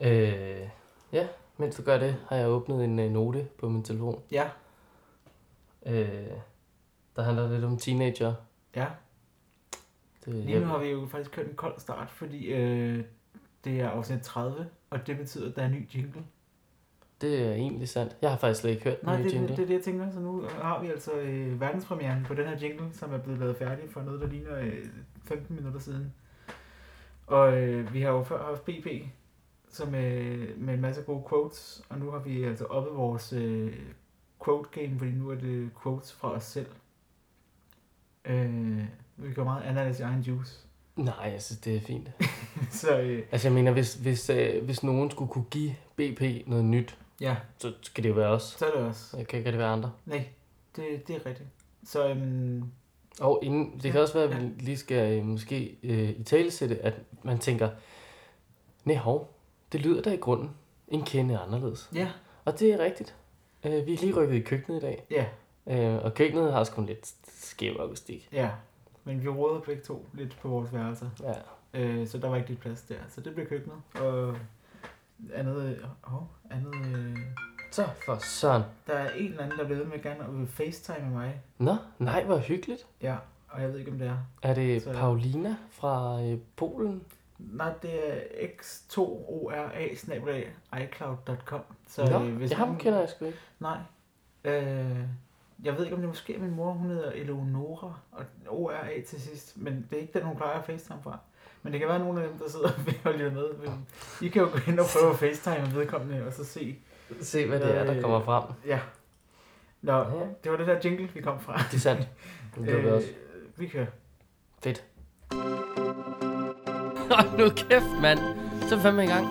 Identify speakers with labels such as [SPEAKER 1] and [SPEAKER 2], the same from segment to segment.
[SPEAKER 1] Øh, ja, mens du gør det, har jeg åbnet en øh, note på min telefon.
[SPEAKER 2] Ja.
[SPEAKER 1] Øh, der handler lidt om teenager.
[SPEAKER 2] Ja.
[SPEAKER 1] Det,
[SPEAKER 2] Lige nu har vi jo faktisk kørt en kold start, fordi øh, det er afsnit 30, og det betyder, at der er en ny jingle.
[SPEAKER 1] det er egentlig sandt. Jeg har faktisk slet ikke hørt
[SPEAKER 2] Nej,
[SPEAKER 1] den
[SPEAKER 2] det,
[SPEAKER 1] nye
[SPEAKER 2] det,
[SPEAKER 1] jingle.
[SPEAKER 2] det er det, jeg tænker. Så nu har vi altså øh, verdenspremieren på den her jingle, som er blevet lavet færdig for noget, der ligner øh, 15 minutter siden. Og øh, vi har jo før haft BP, som øh, med en masse gode quotes, og nu har vi altså oppet vores øh, quote game, fordi nu er det quotes fra os selv. Øh, vi går meget ananas i egen juice.
[SPEAKER 1] Nej, jeg synes, det er fint.
[SPEAKER 2] så øh,
[SPEAKER 1] Altså jeg mener, hvis, hvis, øh, hvis nogen skulle kunne give BP noget nyt,
[SPEAKER 2] ja,
[SPEAKER 1] så skal det jo være os.
[SPEAKER 2] så er det også.
[SPEAKER 1] Jeg kan ikke det være andre.
[SPEAKER 2] Nej, det, det er rigtigt. Så øhm,
[SPEAKER 1] Og inden, det kan
[SPEAKER 2] Ja,
[SPEAKER 1] også være, at
[SPEAKER 2] ja.
[SPEAKER 1] vi lige skal øh, måske øh, i talesætte, at man tænker, nej hov, det lyder da i grunden en kende anderledes.
[SPEAKER 2] ja,
[SPEAKER 1] Og det er rigtigt. Øh, vi er lige rykket i køkkenet i dag,
[SPEAKER 2] ja,
[SPEAKER 1] øh, og køkkenet har sgu en lidt skæv akustik.
[SPEAKER 2] ja. Men vi rådede begge to lidt på vores værelser,
[SPEAKER 1] Ja.
[SPEAKER 2] øh, så der var ikke lidt plads der. Så det blev køkkenet. Og andet, øh, oh, andet øh,
[SPEAKER 1] Så for søren.
[SPEAKER 2] der er en eller anden, der ved med gerne at vil facetime med mig.
[SPEAKER 1] Nå, nej, hvor hyggeligt.
[SPEAKER 2] Ja, og jeg ved ikke, om det er.
[SPEAKER 1] Er det
[SPEAKER 2] Så-
[SPEAKER 1] Paulina fra øh, Polen?
[SPEAKER 2] Nej, det er x2ora icloud.com. Så
[SPEAKER 1] Nå,
[SPEAKER 2] øh, hvis
[SPEAKER 1] ja, ham
[SPEAKER 2] nogen-
[SPEAKER 1] kender jeg sgu ikke.
[SPEAKER 2] Nej. Øh, jeg ved ikke, om det måske er min mor. Hun hedder Eleonora, og O-R-A til sidst. Men det er ikke den, hun plejer at facetime fra. Men det kan være nogle af dem, der sidder og lytter med. I kan jo gå ind og prøve at facetime med vedkommende, og så se.
[SPEAKER 1] Se, hvad det er, der
[SPEAKER 2] Øh,
[SPEAKER 1] kommer frem.
[SPEAKER 2] Ja. Nå,
[SPEAKER 1] Ja.
[SPEAKER 2] det var det der jingle, vi kom fra.
[SPEAKER 1] Det er sandt. Det også.
[SPEAKER 2] vi kører.
[SPEAKER 1] Fedt. Hold nu kæft, mand. Så er vi fandme i gang.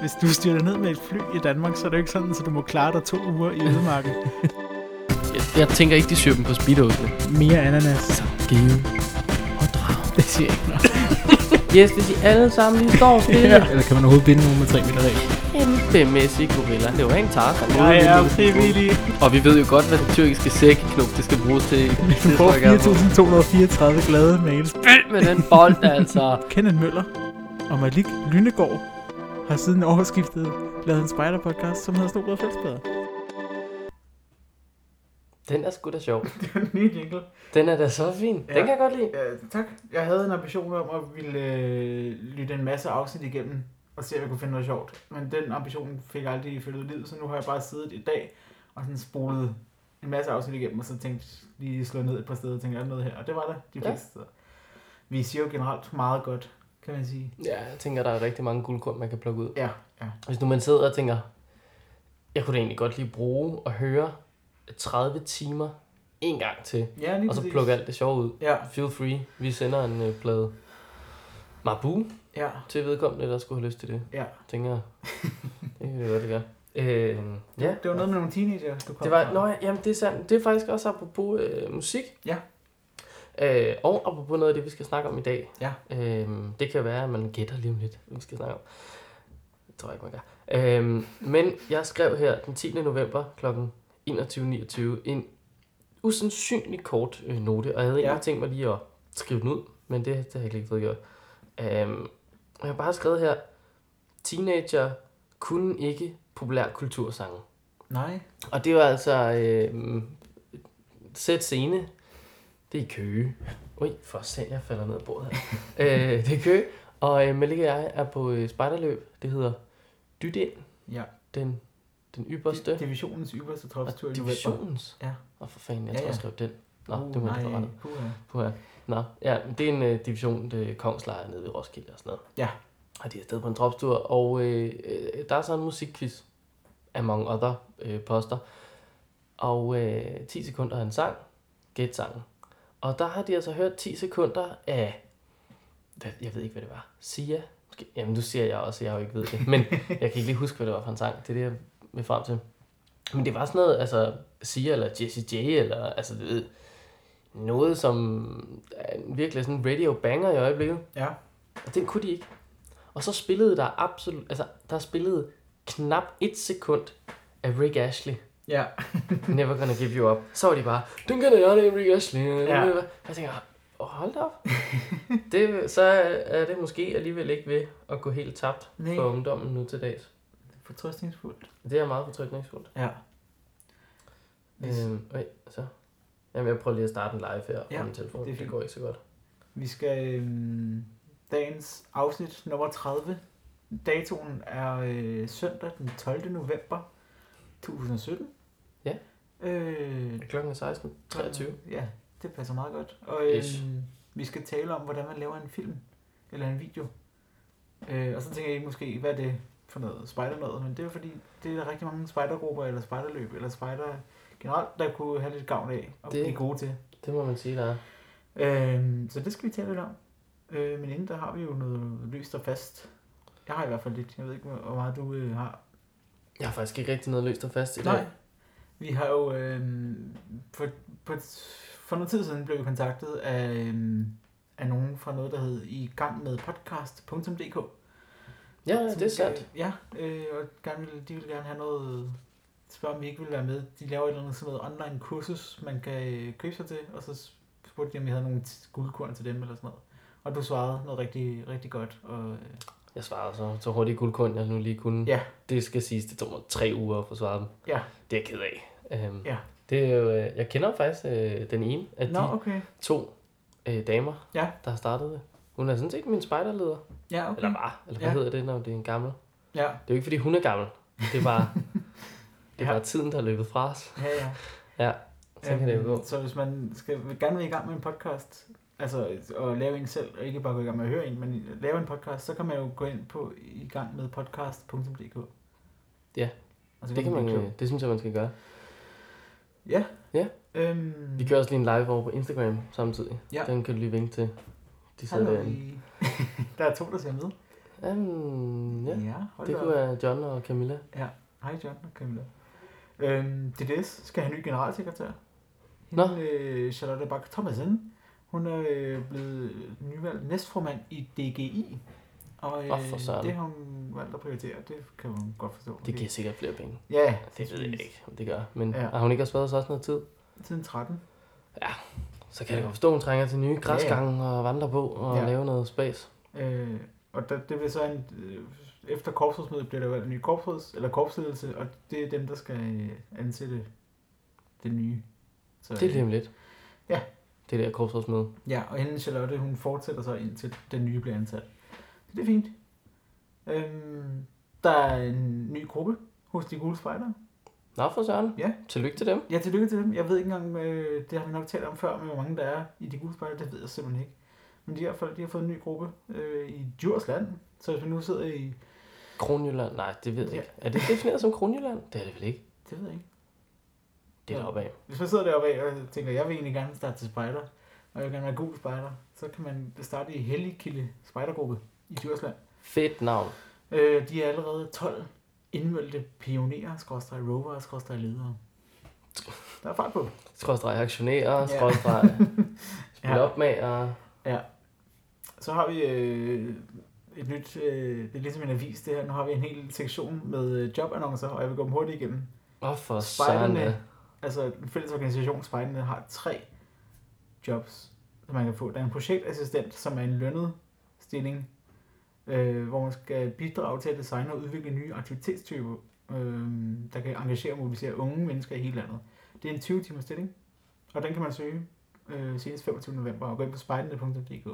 [SPEAKER 2] Hvis du styrter ned med et fly i Danmark, så er det ikke sådan, så du må klare dig to uger i ødemarken.
[SPEAKER 1] Jeg, jeg tænker ikke, de syr dem på speedosene.
[SPEAKER 2] Mere ananas.
[SPEAKER 1] Så give og drag.
[SPEAKER 2] Det siger jeg ikke noget.
[SPEAKER 1] Yes, hvis I alle sammen lige står stille. ja.
[SPEAKER 2] Eller kan man overhovedet binde nogen med 3 meter regel?
[SPEAKER 1] Kæmpemæssig gorilla. Det var en takker.
[SPEAKER 2] Jeg er frivillig.
[SPEAKER 1] Og vi ved jo godt, hvad det tyrkiske sækknop, det skal bruges til.
[SPEAKER 2] Du får 4.234 glade mails.
[SPEAKER 1] Med den bold, altså.
[SPEAKER 2] Kenneth Møller og Malik Lynegård har siden årsskiftet lavet en spider-podcast, som hedder Snobrød Fællesbader.
[SPEAKER 1] Den er sgu da sjov.
[SPEAKER 2] Det er en ny jingle.
[SPEAKER 1] Den er da så fin. Den
[SPEAKER 2] Ja.
[SPEAKER 1] kan jeg godt lide.
[SPEAKER 2] Ja, tak. Jeg havde en ambition om at ville øh, lytte en masse afsnit igennem og se, om jeg kunne finde noget sjovt. Men den ambition fik jeg aldrig følget livet, så nu har jeg bare siddet i dag og sådan spolet en masse afsnit igennem, og så tænkt lige slå ned et par steder og tænkte, er der noget her? Og det var der de
[SPEAKER 1] Ja.
[SPEAKER 2] fleste steder. Vi siger jo generelt meget godt, kan man sige.
[SPEAKER 1] Ja, jeg tænker, der er rigtig mange guldkorn, man kan plukke ud.
[SPEAKER 2] Ja, ja.
[SPEAKER 1] Hvis nu man sidder og tænker, jeg kunne da egentlig godt lige bruge og høre 30 timer en gang til,
[SPEAKER 2] Ja,
[SPEAKER 1] og så plukke alt det sjove ud.
[SPEAKER 2] Ja,
[SPEAKER 1] Feel free. Vi sender en øh, plade Mabu
[SPEAKER 2] ja,
[SPEAKER 1] til vedkommende, der skulle have lyst til det.
[SPEAKER 2] ja.
[SPEAKER 1] Tænker jeg. det kan det godt, det gør. Øh, ja.
[SPEAKER 2] Det var noget med nogle teenager, du kom
[SPEAKER 1] Det var,
[SPEAKER 2] fra.
[SPEAKER 1] nå, ja, jamen det er sandt. Det er faktisk også apropos øh, musik.
[SPEAKER 2] Ja.
[SPEAKER 1] Øh, og apropos noget af det, vi skal snakke om i dag.
[SPEAKER 2] Ja.
[SPEAKER 1] Øh, det kan være, at man gætter lige om lidt, hvad vi skal snakke om. Det tror jeg ikke, man gør. Øh, men jeg skrev her den 10. november kl. 21.29 en usandsynlig kort øh, note, og jeg havde
[SPEAKER 2] Ja.
[SPEAKER 1] egentlig tænkt mig lige at skrive den ud, men det, det har jeg ikke lige fået gjort. Øh, og jeg har bare skrevet her, teenager kunne ikke populær kultursange.
[SPEAKER 2] Nej.
[SPEAKER 1] Og det var altså øh, sæt scene. Det er Køge. Ui, for sent, jeg falder ned af bordet her. øh, det er Køge. Og øh, Malik og jeg er på øh, spejderløb. Det hedder Dyt ind.
[SPEAKER 2] Ja.
[SPEAKER 1] Den, den ypperste.
[SPEAKER 2] Divisionens ypperste tropstur
[SPEAKER 1] divisionens.
[SPEAKER 2] Ja.
[SPEAKER 1] Og for fanden, jeg
[SPEAKER 2] Ja,
[SPEAKER 1] tror, jeg
[SPEAKER 2] ja.
[SPEAKER 1] skrev den. Nå,
[SPEAKER 2] Uh,
[SPEAKER 1] det må jeg
[SPEAKER 2] nej,
[SPEAKER 1] rettet.
[SPEAKER 2] puha.
[SPEAKER 1] her. Nå, ja, det er en øh, division, det er Kongslejr nede ved Roskilde og sådan noget.
[SPEAKER 2] Ja.
[SPEAKER 1] Og de er afsted på en dropstur, og øh, øh, der er så en musikquiz, among other øh, poster. Og øh, 10 sekunder af en sang, gæt sangen. Og der har de altså hørt 10 sekunder af, hvad, jeg ved ikke, hvad det var, Sia? Måske, jamen nu siger jeg også, jeg jo ikke ved det, men jeg kan ikke lige huske, hvad det var for en sang. Det er det, jeg vil frem til. Men det var sådan noget, altså Sia eller Jessie J, eller altså du ved, noget, som er virkelig sådan radio banger i øjeblikket.
[SPEAKER 2] Ja.
[SPEAKER 1] Og den kunne de ikke. Og så spillede der absolut, altså der spillede knap et sekund af Rick Ashley.
[SPEAKER 2] Ja.
[SPEAKER 1] Never gonna give you up. Så var de bare, den kender jeg, det er Rick Ashley.
[SPEAKER 2] Ja.
[SPEAKER 1] Jeg tænker, Åh, hold da op. det, så er det måske alligevel ikke ved at gå helt tabt
[SPEAKER 2] Nej.
[SPEAKER 1] for ungdommen nu til dags.
[SPEAKER 2] Fortrøstningsfuldt.
[SPEAKER 1] Det er meget fortrykningsfuldt.
[SPEAKER 2] Ja. Yes.
[SPEAKER 1] Øhm, øj, så. Jamen, jeg prøver lige at starte en live her
[SPEAKER 2] Ja,
[SPEAKER 1] på min telefon.
[SPEAKER 2] det
[SPEAKER 1] Det, går ikke så godt.
[SPEAKER 2] Vi skal øhm, dagens afsnit nummer 30. Datoen er øh, søndag den 12. november 2017.
[SPEAKER 1] Ja.
[SPEAKER 2] Øh,
[SPEAKER 1] Klokken er 16. 23.
[SPEAKER 2] Ja, det passer meget godt. Og
[SPEAKER 1] Ish.
[SPEAKER 2] øhm, vi skal tale om, hvordan man laver en film eller en video. Øh, og så tænker jeg måske, hvad er det for noget spider noget? Men det er fordi, det er der rigtig mange spejdergrupper eller spejderløb eller spejder generelt, der kunne have lidt gavn af og
[SPEAKER 1] Det-
[SPEAKER 2] blive gode til.
[SPEAKER 1] Det må man sige, der er.
[SPEAKER 2] Øhm, så det skal vi tale lidt om. Øh, men inden der har vi jo noget løst og fast. Jeg har i hvert fald lidt. Jeg ved ikke, hvor meget du øh, har.
[SPEAKER 1] Jeg har faktisk ikke rigtig noget løst og fast i dag.
[SPEAKER 2] Nej. Vi har jo øh, for, på, et- for noget tid siden blev vi kontaktet af, øh, af nogen fra noget, der hed i gang med podcast.dk.
[SPEAKER 1] Ja,
[SPEAKER 2] Som
[SPEAKER 1] det er sandt.
[SPEAKER 2] Ja, øh, og gerne de vil gerne have noget, spørge om vi ikke vil være med. De laver et eller andet sådan noget online kursus, man kan øh, købe sig til, og så spurgte de, om vi havde nogle guldkorn til dem eller sådan noget. Og du svarede noget rigtig, rigtig godt. Og, øh,
[SPEAKER 1] Jeg svarede så, så hurtigt guldkund, jeg nu lige kunne.
[SPEAKER 2] Ja.
[SPEAKER 1] Det skal siges, det tog mig tre uger at få svaret dem.
[SPEAKER 2] Ja.
[SPEAKER 1] Det er jeg ked af. Um,
[SPEAKER 2] Ja.
[SPEAKER 1] Det er jo, øh, jeg kender faktisk øh, den ene af
[SPEAKER 2] Nå,
[SPEAKER 1] de
[SPEAKER 2] okay.
[SPEAKER 1] to øh, damer,
[SPEAKER 2] Ja.
[SPEAKER 1] der har startet det. Hun er sådan set min spejderleder.
[SPEAKER 2] Ja,
[SPEAKER 1] Okay.
[SPEAKER 2] okay.
[SPEAKER 1] Eller var. Eller hvad
[SPEAKER 2] Ja.
[SPEAKER 1] hedder det, når det er en gammel?
[SPEAKER 2] Ja,
[SPEAKER 1] Det er jo ikke, fordi hun er gammel. Det er bare, det er
[SPEAKER 2] Ja.
[SPEAKER 1] bare tiden, der er løbet fra os.
[SPEAKER 2] ja, ja.
[SPEAKER 1] Ja, så kan det jo gå.
[SPEAKER 2] Så hvis man skal, gerne vil i gang med en podcast, altså at lave en selv, og ikke bare gå i gang med at høre en, men lave en podcast, så kan man jo gå ind på i gang med podcast.dk.
[SPEAKER 1] Ja,
[SPEAKER 2] og så
[SPEAKER 1] Det, kan man, det synes jeg, man skal gøre.
[SPEAKER 2] Ja.
[SPEAKER 1] Ja.
[SPEAKER 2] Øhm,
[SPEAKER 1] Vi kører også lige en live over på Instagram samtidig.
[SPEAKER 2] Ja.
[SPEAKER 1] Den kan du lige vinke til. De sidder
[SPEAKER 2] Hallo.
[SPEAKER 1] derinde.
[SPEAKER 2] Der er to, der ser med.
[SPEAKER 1] Um, ja,
[SPEAKER 2] ja
[SPEAKER 1] det
[SPEAKER 2] da
[SPEAKER 1] kunne
[SPEAKER 2] op.
[SPEAKER 1] være John og Camilla.
[SPEAKER 2] Hej John og Camilla. Øhm, DDS skal have ny generalsekretær.
[SPEAKER 1] Nå.
[SPEAKER 2] Hende, øh, Charlotte Bak Thomasen, hun er øh, blevet nyvalgt næstformand i DGI. Og øh,
[SPEAKER 1] Åh, for søren.
[SPEAKER 2] det har hun valgt at prioritere, det kan man godt forstå.
[SPEAKER 1] Det giver sikkert flere penge.
[SPEAKER 2] Ja,
[SPEAKER 1] Det ved jeg ikke, om det gør. Men
[SPEAKER 2] Ja.
[SPEAKER 1] ja. har hun ikke også været hos os noget tid?
[SPEAKER 2] Siden 13.
[SPEAKER 1] Så kan jeg godt forstå, at hun trænger til nye græsgange og vandre på og
[SPEAKER 2] Ja.
[SPEAKER 1] ja. lave noget space.
[SPEAKER 2] Øh, og der, det bliver så en, øh, efter korpsrådsmødet bliver der valgt en ny korpsråds, eller korpsledelse, og det er dem, der skal øh, ansætte det nye. Så,
[SPEAKER 1] Det er lige om lidt.
[SPEAKER 2] Ja.
[SPEAKER 1] Det der korpsrådsmøde.
[SPEAKER 2] Ja, og hende Charlotte, hun fortsætter så indtil den nye bliver ansat. Så det er fint. Øhm, der er en ny gruppe hos de gule spejdere.
[SPEAKER 1] Nå for søren.
[SPEAKER 2] Ja.
[SPEAKER 1] Tillykke til dem.
[SPEAKER 2] Ja, tillykke til dem. Jeg ved ikke engang, øh, det har vi nok talt om før, med hvor mange der er i de gule spejdere, det ved jeg simpelthen ikke. Men de, fald, de har fået en ny gruppe øh, i Djursland. Så hvis man nu sidder i...
[SPEAKER 1] Kronjylland? Nej, det ved jeg
[SPEAKER 2] Ja.
[SPEAKER 1] ikke. Er det defineret som Kronjylland? Det er det vel ikke.
[SPEAKER 2] Det ved jeg ikke.
[SPEAKER 1] Det er
[SPEAKER 2] Ja.
[SPEAKER 1] deroppe af.
[SPEAKER 2] Hvis man sidder deroppe af og tænker, jeg vil egentlig gerne starte til spejder, og jeg vil gerne være gul spejder, så kan man starte i Helligkilde Spejdergruppe i Djursland.
[SPEAKER 1] Fedt navn.
[SPEAKER 2] Øh, de er allerede 12 indmeldte pionerer, skråstrej rovere, skråstrej ledere. Der er fart på.
[SPEAKER 1] Skrådstræk aktionærer,
[SPEAKER 2] Ja.
[SPEAKER 1] skrådstræk spil
[SPEAKER 2] Ja.
[SPEAKER 1] op med og...
[SPEAKER 2] Så har vi øh, et nyt, øh, det er ligesom en avis det her, nu har vi en hel sektion med øh, jobannoncer, og jeg vil gå dem hurtigt igennem.
[SPEAKER 1] Åh, for
[SPEAKER 2] Spejderne. Altså, den fælles organisation Spejderne har tre jobs, som man kan få. Der er en projektassistent, som er en lønnet stilling, øh, hvor man skal bidrage til at designe og udvikle nye aktivitetstyper, øh, der kan engagere og mobilisere unge mennesker i hele landet. Det er en 20 timers stilling, og den kan man søge øh, senest 25. november, og gå ind på spejderne.dk.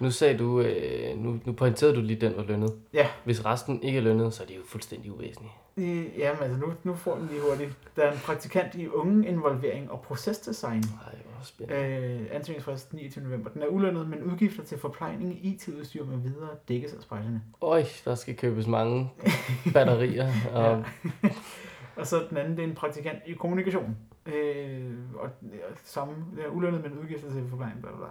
[SPEAKER 1] Nu sagde du, øh, nu, nu pointerede du lige, den var lønnet.
[SPEAKER 2] Ja.
[SPEAKER 1] Hvis resten ikke er lønnet, så er det jo fuldstændig uvæsentligt.
[SPEAKER 2] Øh, Jamen altså, nu, nu får den lige hurtigt. Der er en praktikant i unge involvering og procesdesign.
[SPEAKER 1] Ej, hvor spændende.
[SPEAKER 2] Øh, ansøgningsfrist 29. november. Den er ulønnet, men udgifter til forplejning, IT-udstyr med videre dækkes af spejlene.
[SPEAKER 1] Øj, der skal købes mange batterier. Og.
[SPEAKER 2] Og så den anden, det er en praktikant i kommunikation. Øh, og ja, samme, det er ulønnet, men udgifter til forplejning, bla bla bla.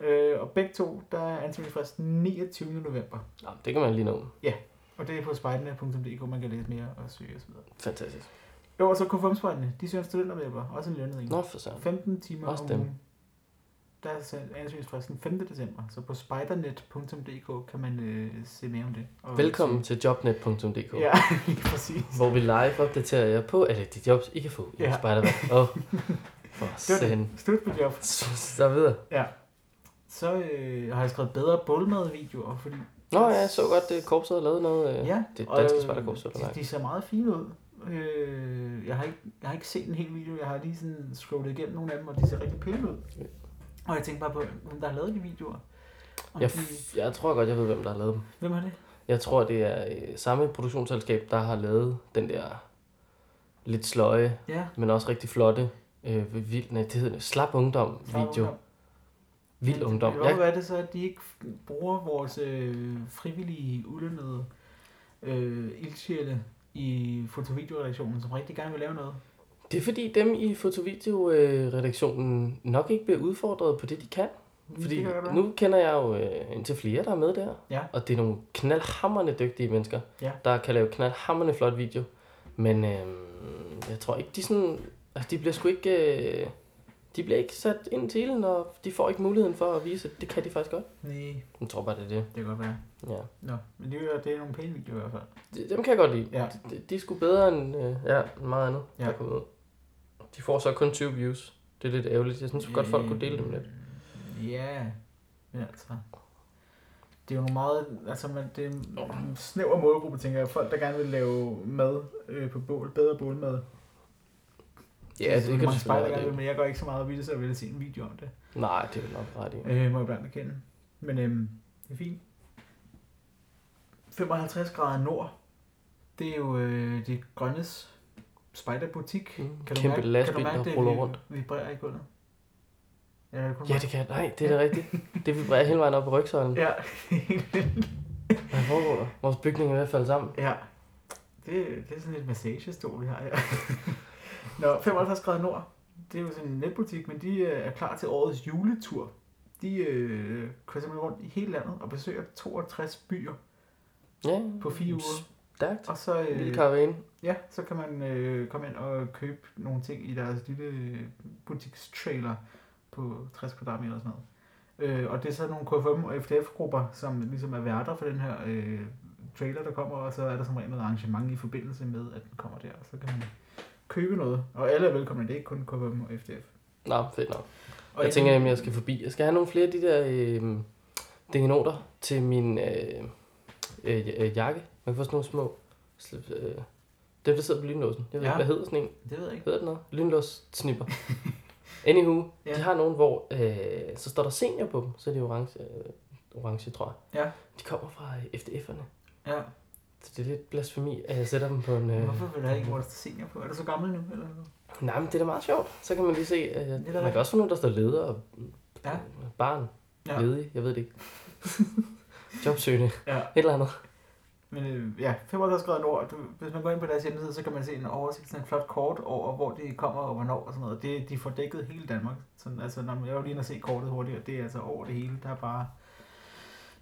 [SPEAKER 2] Øh, og begge to, der er ansøgningsfrist 29. november.
[SPEAKER 1] Nå, det kan man lige nå.
[SPEAKER 2] Og det er på spejderne.dk, man kan læse mere og søge osv.
[SPEAKER 1] Fantastisk.
[SPEAKER 2] Jo, og så KFM-spejderne, de søger en studentermedhjælper, også en lønnet en.
[SPEAKER 1] Nå, for søren.
[SPEAKER 2] 15 timer
[SPEAKER 1] Også
[SPEAKER 2] om
[SPEAKER 1] dem.
[SPEAKER 2] ugen. Der er så ansøgningsfristen 5. december, så på spidernet.dk kan man øh, se mere om det. Og
[SPEAKER 1] Velkommen
[SPEAKER 2] se-
[SPEAKER 1] til jobnet.dk,
[SPEAKER 2] Ja, præcis.
[SPEAKER 1] hvor vi live opdaterer jer på alle de jobs, I kan få i
[SPEAKER 2] Ja.
[SPEAKER 1] ja. Spejderværk. Åh, for
[SPEAKER 2] var det.
[SPEAKER 1] send.
[SPEAKER 2] Slut på job.
[SPEAKER 1] Så videre.
[SPEAKER 2] Så øh, har jeg skrevet bedre bålmadvideoer, fordi
[SPEAKER 1] Nå ja, jeg så godt, det korpset havde lavet noget. Øh,
[SPEAKER 2] ja,
[SPEAKER 1] det danske
[SPEAKER 2] øh,
[SPEAKER 1] spejderkorps, så
[SPEAKER 2] de, de ser meget fine ud. Øh, jeg, har ikke, jeg har ikke set en hel video, jeg har lige sådan scrollet igennem nogle af dem, og de ser rigtig pæne ud.
[SPEAKER 1] Ja.
[SPEAKER 2] Og jeg tænkte bare på, hvem der har lavet de videoer. Om
[SPEAKER 1] Jeg,
[SPEAKER 2] de,
[SPEAKER 1] jeg tror godt, jeg ved, hvem der har lavet dem.
[SPEAKER 2] hvem er det?
[SPEAKER 1] Jeg tror, det er øh, samme produktionsselskab, der har lavet den der lidt sløje,
[SPEAKER 2] Ja,
[SPEAKER 1] men også rigtig flotte, øh, vild, nej, det hedder Slap Ungdom video.
[SPEAKER 2] Ungdom.
[SPEAKER 1] Vild
[SPEAKER 2] Men
[SPEAKER 1] Ungdom.
[SPEAKER 2] Hvorfor
[SPEAKER 1] Jeg,
[SPEAKER 2] er det så, at de ikke bruger vores øh, frivillige, ulønnede øh, ildsjæle i fotovideoredaktionen, som rigtig gerne vil lave noget?
[SPEAKER 1] det er fordi dem i fotovideo-redaktionen nok ikke bliver udfordret på det, de kan. Fordi
[SPEAKER 2] godt være.
[SPEAKER 1] nu kender jeg jo øh, indtil flere, der er med der.
[SPEAKER 2] Ja.
[SPEAKER 1] Og det er nogle knaldhammerne dygtige mennesker,
[SPEAKER 2] Ja.
[SPEAKER 1] der kan lave knaldhammerne flot video. Men øh, jeg tror ikke, de sådan... Altså, de bliver sgu ikke... Øh, de bliver ikke sat ind til ilden, og de får ikke muligheden for at vise, at det kan de faktisk godt.
[SPEAKER 2] Nej,
[SPEAKER 1] Jeg tror bare, det er det.
[SPEAKER 2] det kan godt være.
[SPEAKER 1] Ja.
[SPEAKER 2] Nå, men det er, det er nogle pæne videoer i hvert fald.
[SPEAKER 1] De- Dem kan jeg godt lide.
[SPEAKER 2] Ja.
[SPEAKER 1] De, de er sgu bedre end øh, ja, meget andet,
[SPEAKER 2] Ja.
[SPEAKER 1] der kommer ud. De får så kun 20 views. Det er lidt ærgerligt. Jeg synes godt, folk kunne dele dem lidt.
[SPEAKER 2] Øh, Ja, men altså... Det er jo nogle meget... Altså, man, det er en snæver målgruppe, tænker jeg. Folk, der gerne vil lave mad øh, på bål. Bedre bålmad.
[SPEAKER 1] Ja, det kan du
[SPEAKER 2] man spejler
[SPEAKER 1] selvfølgelig
[SPEAKER 2] gerne,
[SPEAKER 1] det.
[SPEAKER 2] men jeg går ikke så meget op i det, så jeg vil se en video om det.
[SPEAKER 1] Nej, det er nok ret i.
[SPEAKER 2] Øh, må jeg blandt erkende. Men øhm, det er fint. 55 grader nord. Det er jo øh, det grønnes spejderbutik.
[SPEAKER 1] Mm,
[SPEAKER 2] Kan du
[SPEAKER 1] kæmpe
[SPEAKER 2] mærke, kan
[SPEAKER 1] lastbil,
[SPEAKER 2] du mærke
[SPEAKER 1] der
[SPEAKER 2] det
[SPEAKER 1] ruller
[SPEAKER 2] vi-
[SPEAKER 1] rundt.
[SPEAKER 2] vibrerer i gulvet? Ja, det,
[SPEAKER 1] Ja, det kan Nej, det er da rigtigt. Det vibrerer hele vejen op i rygsøjlen.
[SPEAKER 2] Ja,
[SPEAKER 1] Hvad foregår der? Vores bygning er ved at falde sammen.
[SPEAKER 2] ja. Det, det er sådan et massagestol, vi har her. Nå, 55 grader nord. Det er jo sådan en netbutik, men de øh, er klar til årets juletur. De øh, kører simpelthen rundt i hele landet og besøger 62 byer
[SPEAKER 1] Ja,
[SPEAKER 2] på fire uger.
[SPEAKER 1] Stærkt.
[SPEAKER 2] Og så,
[SPEAKER 1] En lille
[SPEAKER 2] øh,
[SPEAKER 1] karavane.
[SPEAKER 2] ja, så kan man øh, komme ind og købe nogle ting i deres lille øh, butikstrailer på 60 kvadratmeter og sådan noget. Øh, og det er så nogle KFM og FDF-grupper, som ligesom er værter for den her øh, trailer, der kommer, og så er der som regel noget arrangement i forbindelse med, at den kommer der, og så kan man købe noget. Og alle er velkomne, det er ikke kun KFM og FDF.
[SPEAKER 1] Nå, fedt nok.
[SPEAKER 2] Og
[SPEAKER 1] Jeg tænker at jeg skal forbi. Jeg skal have nogle flere af de der øh, dingenoter til min øh, øh, øh, jakke. Man kan få sådan nogle små... slip- Øh, dem, der sidder på lynlåsen. Jeg ved
[SPEAKER 2] Ja.
[SPEAKER 1] ikke, hvad hedder sådan en?
[SPEAKER 2] Det ved jeg ikke.
[SPEAKER 1] Hedder det noget? Lynlås snipper. Anywho,
[SPEAKER 2] Ja.
[SPEAKER 1] ja. de har nogen, hvor øh, så står der senior på dem. Så er de orange, øh, orange tror jeg.
[SPEAKER 2] Ja.
[SPEAKER 1] De kommer fra øh, FDF'erne.
[SPEAKER 2] Ja.
[SPEAKER 1] Det er lidt blasfemi, at jeg sætter dem på en... Øh,
[SPEAKER 2] Hvorfor vil der står senior på? Er du så gammel nu? Eller?
[SPEAKER 1] Nej, men det er da meget sjovt. Så kan man lige se, øh, man kan også få nogen, der står leder og
[SPEAKER 2] Ja.
[SPEAKER 1] barn.
[SPEAKER 2] Ja.
[SPEAKER 1] Ledig, jeg ved det ikke. Jobsøgende, et
[SPEAKER 2] Ja.
[SPEAKER 1] eller andet.
[SPEAKER 2] Men øh, ja, 55 grader nord. Du, hvis man går ind på deres hjemmeside, så kan man se en oversigt, sådan en flot kort over, hvor de kommer og hvornår og sådan noget. Det, de får dækket hele Danmark. Sådan, altså, når jeg var lige inde og se kortet hurtigt, og det er altså over det hele. Der er bare...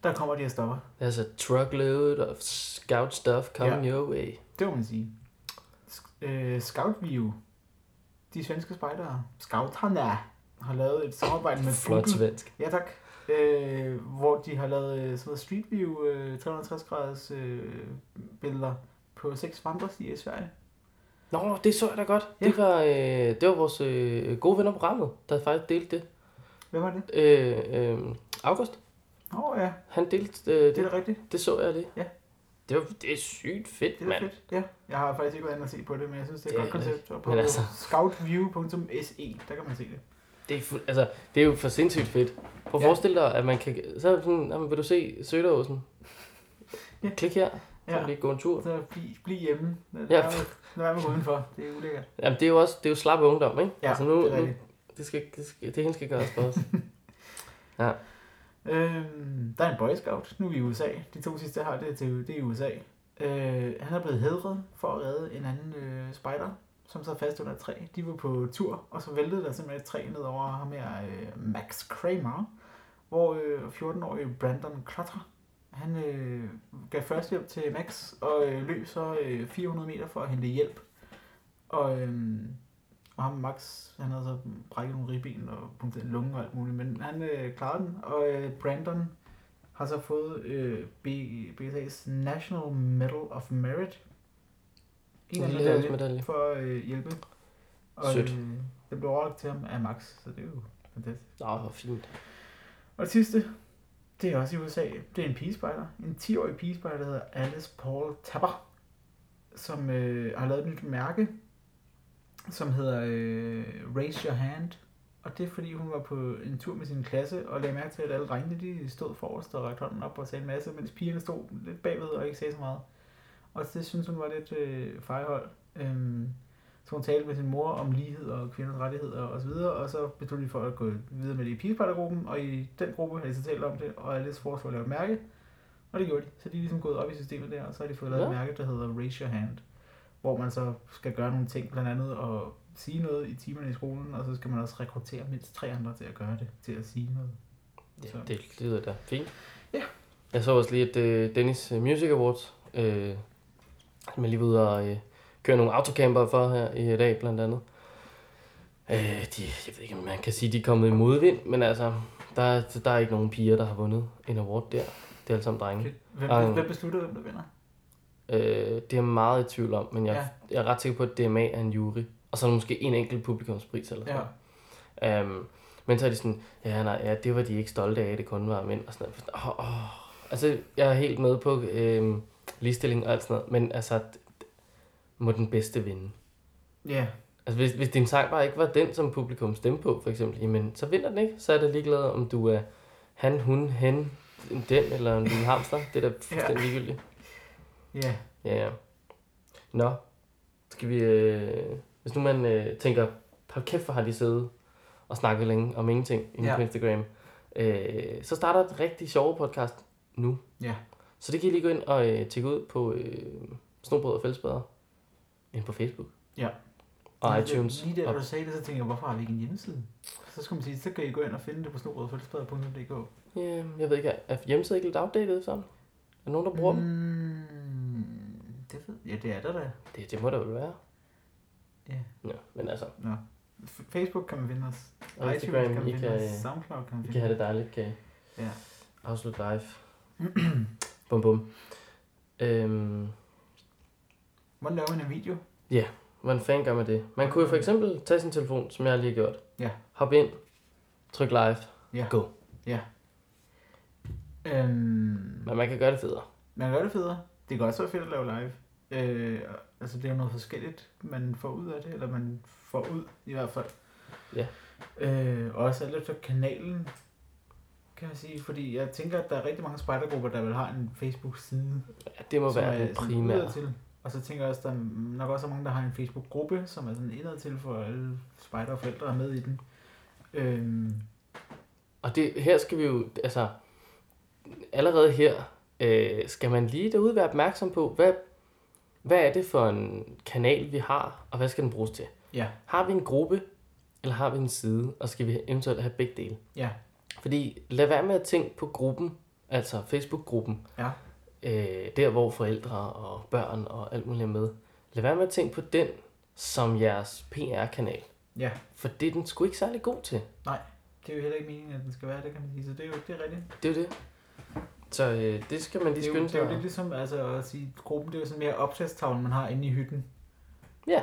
[SPEAKER 2] Der kommer de her stopper.
[SPEAKER 1] There's a truckload of scout stuff coming your way.
[SPEAKER 2] Det må man sige. Øh, Scout View. De svenske spejdere. Scouterne har lavet et samarbejde med
[SPEAKER 1] Flot
[SPEAKER 2] Google.
[SPEAKER 1] svensk.
[SPEAKER 2] Ja, tak. Øh, hvor de har lavet øh, sådan noget Street View øh, 360 graders øh, billeder på seks vandrestier i Sverige.
[SPEAKER 1] Nå, det så jeg da godt.
[SPEAKER 2] Ja.
[SPEAKER 1] Det, var, øh, det var vores øh, gode venner på programmet, der faktisk delte det.
[SPEAKER 2] Hvem var det?
[SPEAKER 1] Øh, øh, August,
[SPEAKER 2] Åh oh, ja,
[SPEAKER 1] han delte øh,
[SPEAKER 2] det
[SPEAKER 1] det,
[SPEAKER 2] er rigtigt.
[SPEAKER 1] det så jeg lige.
[SPEAKER 2] Ja.
[SPEAKER 1] Det, var, det er sygt fedt,
[SPEAKER 2] Det er
[SPEAKER 1] mand.
[SPEAKER 2] fedt. Ja, jeg har faktisk ikke været inde og se på det, men jeg synes, det er et
[SPEAKER 1] Det
[SPEAKER 2] godt koncept. Og på
[SPEAKER 1] altså-
[SPEAKER 2] scoutview.se, der kan man se det.
[SPEAKER 1] Det er, fu- altså, det er jo for sindssygt fedt. Prøv at
[SPEAKER 2] Ja.
[SPEAKER 1] forestille dig, at man kan... Så er det sådan, jamen, vil du se Søderåsen?
[SPEAKER 2] Ja.
[SPEAKER 1] Klik her, så
[SPEAKER 2] Ja.
[SPEAKER 1] vi gå en tur.
[SPEAKER 2] Så bliv, bliv hjemme. Lad
[SPEAKER 1] Ja.
[SPEAKER 2] være med- udenfor. Det er ulækkert.
[SPEAKER 1] Jamen, det er jo også det er jo slap ungdom, ikke?
[SPEAKER 2] Ja,
[SPEAKER 1] altså, nu,
[SPEAKER 2] det er
[SPEAKER 1] nu,
[SPEAKER 2] rigtigt.
[SPEAKER 1] det, skal, det, skal, det hele skal gøres for os.
[SPEAKER 2] Øh, der er en Boy Scout, nu er vi i USA. De to sidste, jeg har det, til, det er i USA. Øh, han er blevet hedret for at redde en anden øh, spider, som sad fast under et træ. De var på tur, og så væltede der simpelthen et træ ned over ham her, øh, Max Kramer, hvor øh, 14-årige Brandon Clutter, han øh, gav førstehjælp til Max, og øh, løb så øh, 400 meter for at hente hjælp. Og, øh, ham Max, han havde så brækket nogle ribben og punkteret en lunge og alt muligt, men han øh, klarede den, og øh, Brandon har så fået øh, B, BSA's National Medal of Merit. En
[SPEAKER 1] En
[SPEAKER 2] medalje
[SPEAKER 1] hædersmedalje.
[SPEAKER 2] for at øh, hjælpe. Og
[SPEAKER 1] Sødt.
[SPEAKER 2] øh, det blev overrakt til ham af Max, så det er jo fantastisk.
[SPEAKER 1] Nå, hvor fint.
[SPEAKER 2] Og det sidste, det er også i USA. Det er en pigespejder. En 10-årig pigespejder, der hedder Alice Paul Tapper, som øh, har lavet et nyt mærke, som hedder øh, Raise Your Hand. Og det er fordi, hun var på en tur med sin klasse, og lagde mærke til, at alle drengene de stod forrest og rakte hånden op og sagde en masse, mens pigerne stod lidt bagved og ikke sagde så meget. Og det synes hun var lidt øh, fejhold. Øhm, så hun talte med sin mor om lighed og kvinders rettigheder og så videre, og så besluttede de for at gå videre med det i pigespejdergruppen, og i den gruppe har de så talt om det, og Alice foreslog at lave mærke, og det gjorde de. Så de er ligesom gået op i systemet der, og så har de fået lavet
[SPEAKER 1] Ja.
[SPEAKER 2] et mærke, der hedder Raise Your Hand, hvor man så skal gøre nogle ting, blandt andet at sige noget i timerne i skolen, og så skal man også rekruttere mindst tre andre til at gøre det, til at sige noget.
[SPEAKER 1] Ja,
[SPEAKER 2] Så.
[SPEAKER 1] det lyder da fint.
[SPEAKER 2] Ja.
[SPEAKER 1] Jeg så også lige, at øh, Dennis øh, Music Awards, øh, man lige ude og øh, køre nogle autocamper for her i dag, blandt andet. Øh, de, jeg ved ikke, om man kan sige, de er kommet i modvind, men altså, der, er- der er ikke nogen piger, der har vundet en award der. Det er alle sammen drenge.
[SPEAKER 2] Hvem,
[SPEAKER 1] Um.
[SPEAKER 2] hvem beslutter, hvem der vinder?
[SPEAKER 1] Øh, det er jeg meget i tvivl om, men jeg,
[SPEAKER 2] Ja.
[SPEAKER 1] jeg er ret sikker på, at DMA er en jury. Og så er der måske en enkelt publikumspris eller sådan
[SPEAKER 2] Ja.
[SPEAKER 1] Um, men så er de sådan, ja, nej, ja, det var de ikke stolte af, det kun var mænd og sådan noget. Oh, oh. Altså, jeg er helt med på øhm, ligestilling og alt sådan noget, men altså, må den bedste vinde.
[SPEAKER 2] Ja,
[SPEAKER 1] Altså, hvis, hvis din sang bare ikke var den, som publikum stemte på, for eksempel, jamen, så vinder den ikke. Så er det ligeglad, om du er han, hun, hen, den, eller en lille hamster. Det er da fuldstændig ligegyldigt.
[SPEAKER 2] Ja.
[SPEAKER 1] Ja, ja. Nå, skal vi... Øh, hvis nu man øh, tænker, hold kæft, hvor har de siddet og snakket længe om ingenting inde
[SPEAKER 2] Ja.
[SPEAKER 1] på Instagram. Øh, så starter et rigtig sjovt podcast nu.
[SPEAKER 2] Ja.
[SPEAKER 1] Så det kan I lige gå ind og øh, tjekke ud på øh, Snobrød og Fællesbader. Inde på Facebook.
[SPEAKER 2] Ja.
[SPEAKER 1] Og
[SPEAKER 2] Lige
[SPEAKER 1] iTunes.
[SPEAKER 2] Der, lige der,
[SPEAKER 1] og,
[SPEAKER 2] hvor du sagde det, så tænkte jeg, hvorfor har vi ikke en hjemmeside? Så skulle man sige, så kan I gå ind og finde det på snobrødfællesbader.dk.
[SPEAKER 1] ja, jeg ved ikke, er- er hjemmesiden ikke lidt outdated sådan? Er der nogen, der bruger mm. dem?
[SPEAKER 2] Ved Ja, det er der da.
[SPEAKER 1] Det, det må der vel være.
[SPEAKER 2] Ja.
[SPEAKER 1] Ja, men altså,
[SPEAKER 2] Nå. F- Facebook kan man finde os.
[SPEAKER 1] og
[SPEAKER 2] iTunes
[SPEAKER 1] Instagram,
[SPEAKER 2] kan man
[SPEAKER 1] I
[SPEAKER 2] finde
[SPEAKER 1] kan,
[SPEAKER 2] os. Soundcloud kan man
[SPEAKER 1] I
[SPEAKER 2] finde
[SPEAKER 1] kan have det dejligt, kan I?
[SPEAKER 2] Ja.
[SPEAKER 1] Afslut live. bum bum. Øhm,
[SPEAKER 2] Hvordan laver man en video?
[SPEAKER 1] hvordan fanden gør man det? Man kunne jo for eksempel tage sin telefon, som jeg lige har gjort.
[SPEAKER 2] Ja.
[SPEAKER 1] Hop ind, tryk live,
[SPEAKER 2] Ja.
[SPEAKER 1] Go.
[SPEAKER 2] Ja. Øhm,
[SPEAKER 1] men man kan gøre det federe.
[SPEAKER 2] man kan gøre det federe. Det kan også være fedt at lave live. Øh, altså det er jo noget forskelligt, man får ud af det, eller man får ud i hvert fald.
[SPEAKER 1] Ja.
[SPEAKER 2] Øh, og også alt efter kanalen, kan man sige. Fordi jeg tænker, at der er rigtig mange spejdergrupper, der vil have en Facebook-side.
[SPEAKER 1] Ja, det må være den
[SPEAKER 2] sådan
[SPEAKER 1] primære.
[SPEAKER 2] udadtil. Og så tænker jeg også, at der er nok også er mange, der har en Facebook-gruppe, som er sådan indad til for alle spejder og forældre er med i den. Øhm,
[SPEAKER 1] Og det, her skal vi jo, altså, allerede her, øh, skal man lige derude være opmærksom på, hvad, hvad er det for en kanal, vi har, og hvad skal den bruges til?
[SPEAKER 2] ja,
[SPEAKER 1] Har vi en gruppe, eller har vi en side, og skal vi eventuelt have begge dele?
[SPEAKER 2] ja,
[SPEAKER 1] Fordi lad være med at tænke på gruppen, altså Facebook-gruppen,
[SPEAKER 2] ja,
[SPEAKER 1] øh, der hvor forældre og børn og alt muligt er med. Lad være med at tænke på den som jeres PR-kanal,
[SPEAKER 2] ja.
[SPEAKER 1] for det er den sgu ikke særlig god til.
[SPEAKER 2] Det er jo heller ikke meningen, at den skal være det, kan man sige. Så det er jo det er rigtigt.
[SPEAKER 1] Det er jo det. Så øh, det skal man lige skynde
[SPEAKER 2] det er jo
[SPEAKER 1] sig.
[SPEAKER 2] lidt ligesom altså, at sige, gruppen det er jo sådan mere opslagstavlen, man har inde i hytten.
[SPEAKER 1] Ja,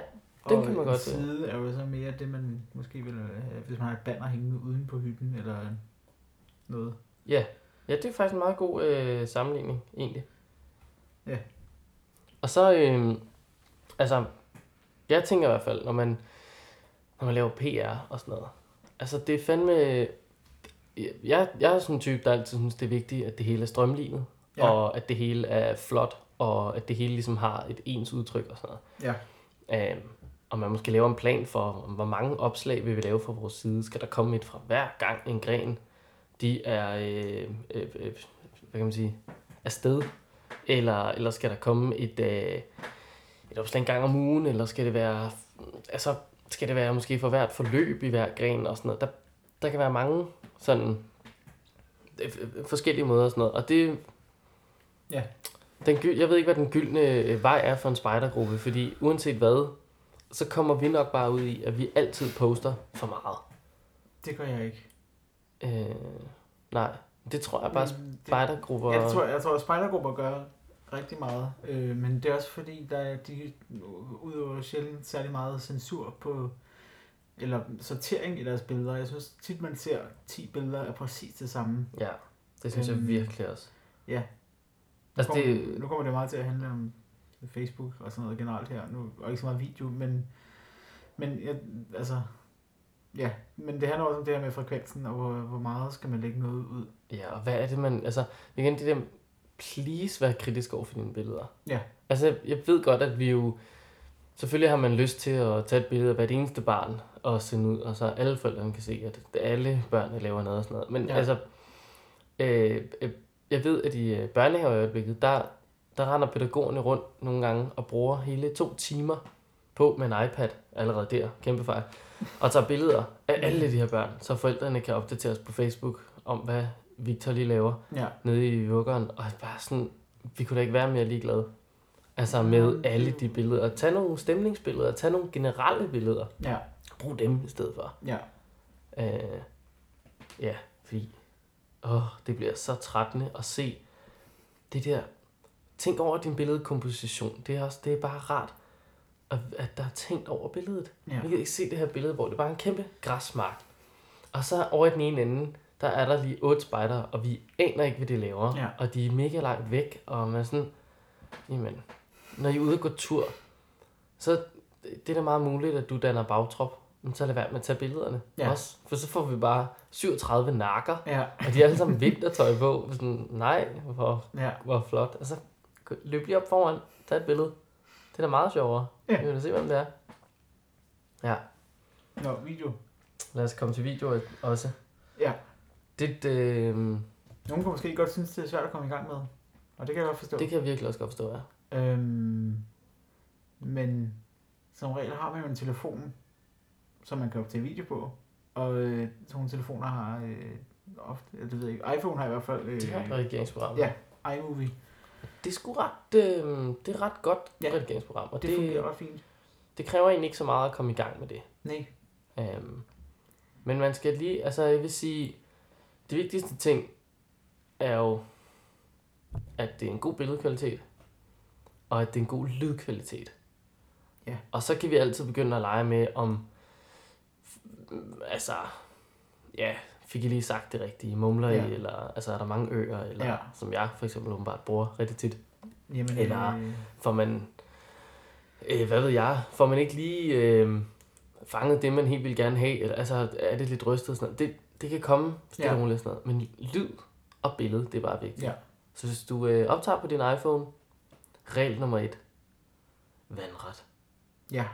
[SPEAKER 1] den
[SPEAKER 2] og
[SPEAKER 1] kan man godt se.
[SPEAKER 2] side er jo så mere det, man måske vil have, hvis man har et banner hængende uden på hytten, eller noget.
[SPEAKER 1] Ja. ja, det er faktisk en meget god øh, sammenligning, egentlig.
[SPEAKER 2] Ja.
[SPEAKER 1] Og så, øh, altså, jeg tænker i hvert fald, når man, når man laver PR og sådan noget, altså det er fandme, jeg, jeg er sådan en type, der altid synes, det er vigtigt, at det hele er strømlignet,
[SPEAKER 2] Ja.
[SPEAKER 1] og at det hele er flot, og at det hele ligesom har et ens udtryk og sådan noget.
[SPEAKER 2] Ja.
[SPEAKER 1] Øhm, og man måske laver en plan for, hvor mange opslag vil vi lave fra vores side. Skal der komme et fra hver gang en gren, de er, øh, øh, øh, hvad kan man sige, afsted? Eller, eller skal der komme et, øh, et opslag en gang om ugen, eller skal det være, altså, skal det være måske for hvert forløb i hver gren og sådan noget. Der, der kan være mange sådan øh, øh, forskellige måder og sådan noget. Og det,
[SPEAKER 2] Ja.
[SPEAKER 1] den, jeg ved ikke, hvad den gyldne øh, vej er for en spejdergruppe, fordi uanset hvad, så kommer vi nok bare ud i, at vi altid poster for meget.
[SPEAKER 2] Det gør jeg ikke.
[SPEAKER 1] Øh, nej, det tror jeg bare,
[SPEAKER 2] Men
[SPEAKER 1] spejdergrupper...
[SPEAKER 2] Ja, det tror jeg, jeg tror, at spejdergrupper gør rigtig meget. Øh, men det er også fordi, der er, de udøver sjældent særlig meget censur på eller sortering i deres billeder. Jeg synes tit, man ser 10 billeder af præcis det samme.
[SPEAKER 1] Ja, det synes jeg
[SPEAKER 2] Øhm,
[SPEAKER 1] virkelig også.
[SPEAKER 2] Ja. Nu,
[SPEAKER 1] Altså,
[SPEAKER 2] kommer,
[SPEAKER 1] det,
[SPEAKER 2] nu kommer det meget til at handle om Facebook og sådan noget generelt her. Nu, og ikke så meget video, men, men jeg, altså, ja, men det handler også om det her med frekvensen, og hvor, hvor meget skal man lægge noget ud.
[SPEAKER 1] Ja, og hvad er det, man... Altså, igen, det der... Please vær kritisk over for dine billeder.
[SPEAKER 2] Ja.
[SPEAKER 1] Altså, jeg- jeg ved godt, at vi jo... Selvfølgelig har man lyst til at tage et billede af hvert eneste barn og sende ud, og så alle forældrene kan se, at alle børnene laver noget og sådan noget. Men
[SPEAKER 2] Ja.
[SPEAKER 1] altså, øh, øh, jeg ved, at i øh, børnehaver i øjeblikket, der, der render pædagogerne rundt nogle gange og bruger hele to timer på med en iPad, allerede der, kæmpe fejl, og tager billeder af alle de her børn, så forældrene kan opdateres på Facebook om, hvad Victor lige laver
[SPEAKER 2] Ja,
[SPEAKER 1] nede i vuggeren, og bare sådan, vi kunne da ikke være mere ligeglade. Altså med alle de billeder. Tag nogle stemningsbilleder, tag nogle generelle billeder.
[SPEAKER 2] ja,
[SPEAKER 1] Brug dem i stedet for.
[SPEAKER 2] ja,
[SPEAKER 1] Øh, ja, fordi åh, det bliver så trættende at se det der. Tænk over din billedkomposition. Det er, også, det er bare rart, at, at der er tænkt over billedet.
[SPEAKER 2] ja.
[SPEAKER 1] Vi kan ikke se det her billede, hvor det er bare en kæmpe græsmark. Og så over i den ene ende, der er der lige otte spejder, og vi aner ikke, hvad de laver.
[SPEAKER 2] Ja.
[SPEAKER 1] Og de er mega langt væk, og man er sådan, jamen, når I er ude og gå tur, så det er da meget muligt, at du danner bagtrop. Men så lad være med at tage billederne
[SPEAKER 2] Ja.
[SPEAKER 1] også. For så får vi bare 37 nakker,
[SPEAKER 2] Ja,
[SPEAKER 1] og de er alle sammen vintertøj på. Sådan, nej, hvor,
[SPEAKER 2] ja,
[SPEAKER 1] hvor flot. Altså, løb lige op foran, tag et billede. Det er da meget sjovere.
[SPEAKER 2] Ja.
[SPEAKER 1] Vi vil se, hvem det er. Ja.
[SPEAKER 2] Nå, video.
[SPEAKER 1] Lad os komme til video også.
[SPEAKER 2] Ja.
[SPEAKER 1] Det, øh,
[SPEAKER 2] Nogle kan måske godt synes, det er svært at komme i gang med. Og det kan jeg godt forstå.
[SPEAKER 1] det kan jeg virkelig også godt forstå, ja.
[SPEAKER 2] Øhm, men som regel har man jo en telefon, som man kan optage video på. Og øh, sådan nogle telefoner har øh, ofte, det ved jeg ikke, iPhone har i hvert fald øh,
[SPEAKER 1] De har et redigeringsprogram.
[SPEAKER 2] ja. iMovie.
[SPEAKER 1] Det er sgu ret, øh, det er ret godt
[SPEAKER 2] Ja.
[SPEAKER 1] redigeringsprogram, og
[SPEAKER 2] Det,
[SPEAKER 1] det,
[SPEAKER 2] fungerer
[SPEAKER 1] det,
[SPEAKER 2] ret fint.
[SPEAKER 1] det kræver egentlig ikke så meget at komme i gang med det.
[SPEAKER 2] Nej.
[SPEAKER 1] Um, men man skal lige, altså jeg vil sige, det vigtigste ting er jo, at det er en god billedkvalitet, og at det er en god lydkvalitet.
[SPEAKER 2] Ja.
[SPEAKER 1] Og så kan vi altid begynde at lege med om, altså, ja, fik I lige sagt det rigtige, mumler
[SPEAKER 2] Ja.
[SPEAKER 1] I, eller altså er der mange øer, eller
[SPEAKER 2] Ja.
[SPEAKER 1] som jeg for eksempel åbenbart bruger rigtig tit.
[SPEAKER 2] Jamen,
[SPEAKER 1] Eller-
[SPEAKER 2] øh,
[SPEAKER 1] Får man, øh, hvad ved jeg, får man ikke lige øh, fanget det, man helt vil gerne have, eller altså er det lidt rystet og sådan noget. Det, det kan komme stille
[SPEAKER 2] Ja.
[SPEAKER 1] ja. roligt og sådan noget. Men lyd og billede, det er bare vigtigt.
[SPEAKER 2] Ja.
[SPEAKER 1] Så hvis du øh, optager på din iPhone, regel nummer et, vandret.
[SPEAKER 2] ja,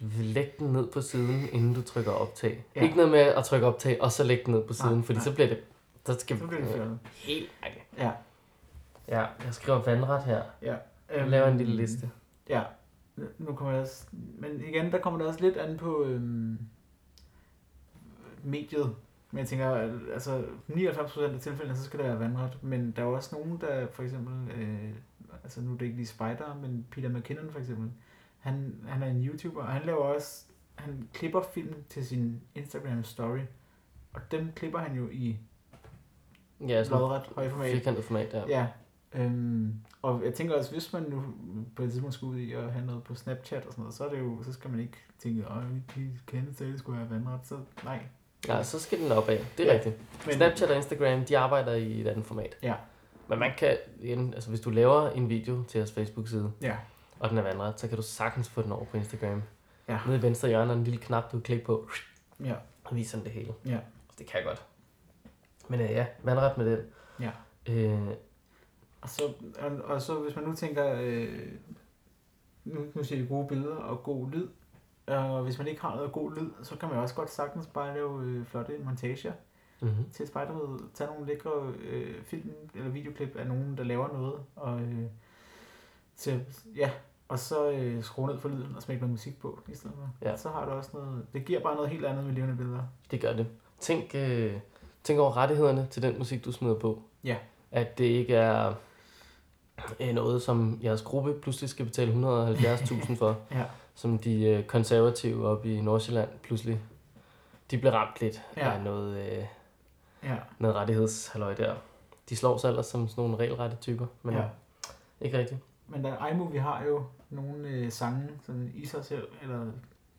[SPEAKER 1] Læg den ned på siden, inden du trykker optag.
[SPEAKER 2] Ja.
[SPEAKER 1] Ikke noget med at trykke optag, og så lægge den ned på siden,
[SPEAKER 2] Nej,
[SPEAKER 1] fordi
[SPEAKER 2] nej.
[SPEAKER 1] så bliver det... Så skal
[SPEAKER 2] så bliver det fjollet.
[SPEAKER 1] helt ærligt.
[SPEAKER 2] Ja.
[SPEAKER 1] Ja, jeg skriver vandret her.
[SPEAKER 2] ja.
[SPEAKER 1] Jeg
[SPEAKER 2] Øhm,
[SPEAKER 1] laver en lille liste.
[SPEAKER 2] Ja, nu kommer jeg også, men igen, der kommer det også lidt an på øhm, mediet. Men jeg tænker, at, altså 99% af tilfældene, så skal det være vandret. Men der er også nogen, der for eksempel, øh, altså nu er det ikke lige Spider, men Peter McKinnon for eksempel, han, han er en YouTuber, og han laver også, han klipper film til sin Instagram story. Og dem klipper han jo i
[SPEAKER 1] Ja, sådan
[SPEAKER 2] lodret højformat.
[SPEAKER 1] firkantet format, ja.
[SPEAKER 2] Ja, øhm, og jeg tænker også, hvis man nu på et tidspunkt skal ud i at have noget på Snapchat og sådan noget, så er det jo, så skal man ikke tænke, at de kende til, skulle være vandret, så nej.
[SPEAKER 1] Ja, så skal den opad. Det er
[SPEAKER 2] Ja.
[SPEAKER 1] rigtigt.
[SPEAKER 2] Men,
[SPEAKER 1] Snapchat og Instagram, de arbejder i et andet format.
[SPEAKER 2] Ja.
[SPEAKER 1] Men man kan, altså hvis du laver en video til jeres Facebook-side,
[SPEAKER 2] Ja,
[SPEAKER 1] og den er vandret, så kan du sagtens få den over på Instagram.
[SPEAKER 2] Ja.
[SPEAKER 1] Nede i venstre hjørne er en lille knap, du kan klikke på,
[SPEAKER 2] ja,
[SPEAKER 1] og viser den det hele.
[SPEAKER 2] Ja.
[SPEAKER 1] Det kan jeg godt. Men øh, ja, vandret med den.
[SPEAKER 2] Ja.
[SPEAKER 1] Øh,
[SPEAKER 2] og så, og, og så hvis man nu tænker, øh, nu, nu siger vi gode billeder og god lyd, og hvis man ikke har noget god lyd, så kan man også godt sagtens bare lave øh, flotte montager
[SPEAKER 1] mm-hmm.
[SPEAKER 2] til spejderhed. Tage nogle lækre øh, film eller videoklip af nogen, der laver noget. Og, øh, til, ja, og så øh, skrue ned for lyden og smække noget musik på i stedet for.
[SPEAKER 1] Ja.
[SPEAKER 2] Så har du også noget, det giver bare noget helt andet med levende billeder.
[SPEAKER 1] Det gør det. Tænk, øh, tænk over rettighederne til den musik, du smider på.
[SPEAKER 2] Ja.
[SPEAKER 1] At det ikke er øh, noget, som jeres gruppe pludselig skal betale 170.000 for.
[SPEAKER 2] Ja,
[SPEAKER 1] som de øh, konservative oppe i Nordsjælland pludselig, de blev ramt lidt
[SPEAKER 2] Ja.
[SPEAKER 1] af noget, øh,
[SPEAKER 2] ja,
[SPEAKER 1] noget rettighedshalløj der. De slår sig ellers som sådan nogle regelrette typer, men
[SPEAKER 2] ja.
[SPEAKER 1] ikke rigtigt.
[SPEAKER 2] Men der iMovie har jo nogle øh, sange, sådan i sig selv, eller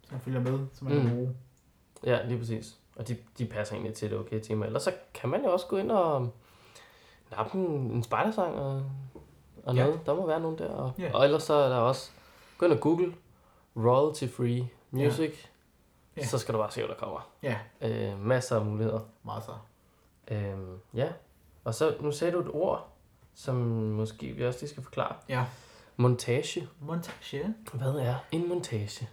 [SPEAKER 2] som følger med, som man kan
[SPEAKER 1] Mm.
[SPEAKER 2] bruge.
[SPEAKER 1] Ja, lige præcis. Og de, de passer egentlig til det okay tema. Ellers så kan man jo også gå ind og nappe en, en spejdersang og, og
[SPEAKER 2] Ja.
[SPEAKER 1] noget. Der må være nogen der. Og,
[SPEAKER 2] Ja.
[SPEAKER 1] og ellers så er der også, gå ind og google royalty free music.
[SPEAKER 2] Ja.
[SPEAKER 1] Så skal du bare se, hvad der kommer.
[SPEAKER 2] Ja,
[SPEAKER 1] Øh, masser af muligheder.
[SPEAKER 2] så.
[SPEAKER 1] Øhm, ja, og så nu sagde du et ord, som måske vi også lige skal forklare.
[SPEAKER 2] Ja.
[SPEAKER 1] Montage.
[SPEAKER 2] Montage.
[SPEAKER 1] Hvad er en montage?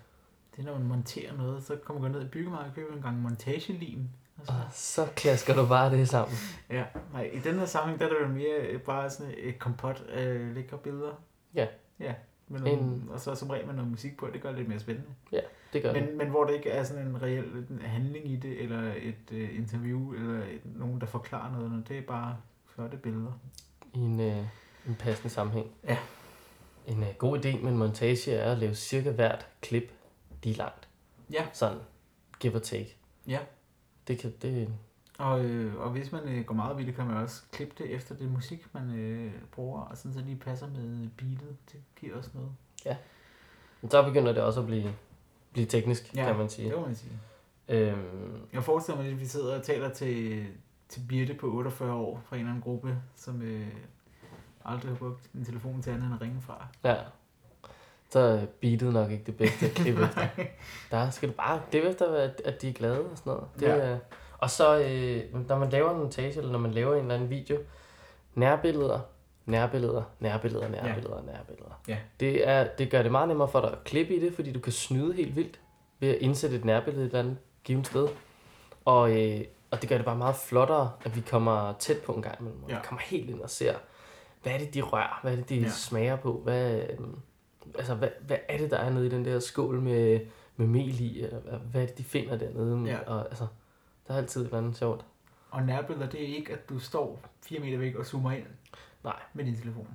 [SPEAKER 2] Det er, når man monterer noget, så kommer man ned i byggemarkedet og køber en gang montagelim. Og så,
[SPEAKER 1] Og så klasker du bare det sammen.
[SPEAKER 2] ja, nej, i den her sammenhæng, der er det jo mere øh, bare sådan et kompot af lækre billeder.
[SPEAKER 1] Ja.
[SPEAKER 2] Ja, med nogle,
[SPEAKER 1] En-
[SPEAKER 2] og så som regel med noget musik på, det gør det lidt mere spændende.
[SPEAKER 1] Det gør det.
[SPEAKER 2] Men, men hvor det ikke er sådan en reel en handling i det, eller et øh, interview, eller et, nogen, der forklarer noget, det er bare flotte billeder.
[SPEAKER 1] I en, øh, en passende sammenhæng.
[SPEAKER 2] Ja.
[SPEAKER 1] En øh, god idé med en montage er at lave cirka hvert klip lige langt.
[SPEAKER 2] Ja.
[SPEAKER 1] Sådan, give or take.
[SPEAKER 2] Ja.
[SPEAKER 1] Det kan, det,
[SPEAKER 2] Og, øh, og hvis man øh, går meget det, kan man også klippe det efter det musik, man øh, bruger, og sådan så det lige passer med beatet. Det giver også noget.
[SPEAKER 1] så begynder det også at blive, blive teknisk,
[SPEAKER 2] Ja,
[SPEAKER 1] kan man sige.
[SPEAKER 2] Det må man sige.
[SPEAKER 1] Øhm,
[SPEAKER 2] Jeg forestiller mig, at vi sidder og taler til, til Birte på 48 år fra en eller anden gruppe, som øh, aldrig har brugt en telefon til andet end at ringe fra.
[SPEAKER 1] ja. Så er beatet nok ikke det bedste at klippe efter. Der skal du bare klippe efter, at, at de er glade og sådan noget. Det,
[SPEAKER 2] Ja.
[SPEAKER 1] og så, øh, når man laver en montage, eller når man laver en eller anden video, nærbilleder, nærbilleder, nærbilleder, nærbilleder, nærbilleder.
[SPEAKER 2] Ja.
[SPEAKER 1] Det, er, det gør det meget nemmere for dig at klippe i det, fordi du kan snyde helt vildt ved at indsætte et nærbillede et eller andet givet sted. Og, øh, og det gør det bare meget flottere, at vi kommer tæt på en gang imellem.
[SPEAKER 2] Ja.
[SPEAKER 1] Vi kommer helt ind og ser, hvad er det, de rører? Hvad er det, de
[SPEAKER 2] Ja.
[SPEAKER 1] smager på? Hvad, øh, altså, hvad, hvad er det, der er nede i den der skål med, med mel i? Hvad er det, de finder dernede?
[SPEAKER 2] Ja.
[SPEAKER 1] Og, altså, der er altid et eller andet sjovt.
[SPEAKER 2] Og nærbilleder, det er ikke, at du står 4 meter væk og zoomer ind
[SPEAKER 1] Nej.
[SPEAKER 2] med din telefon.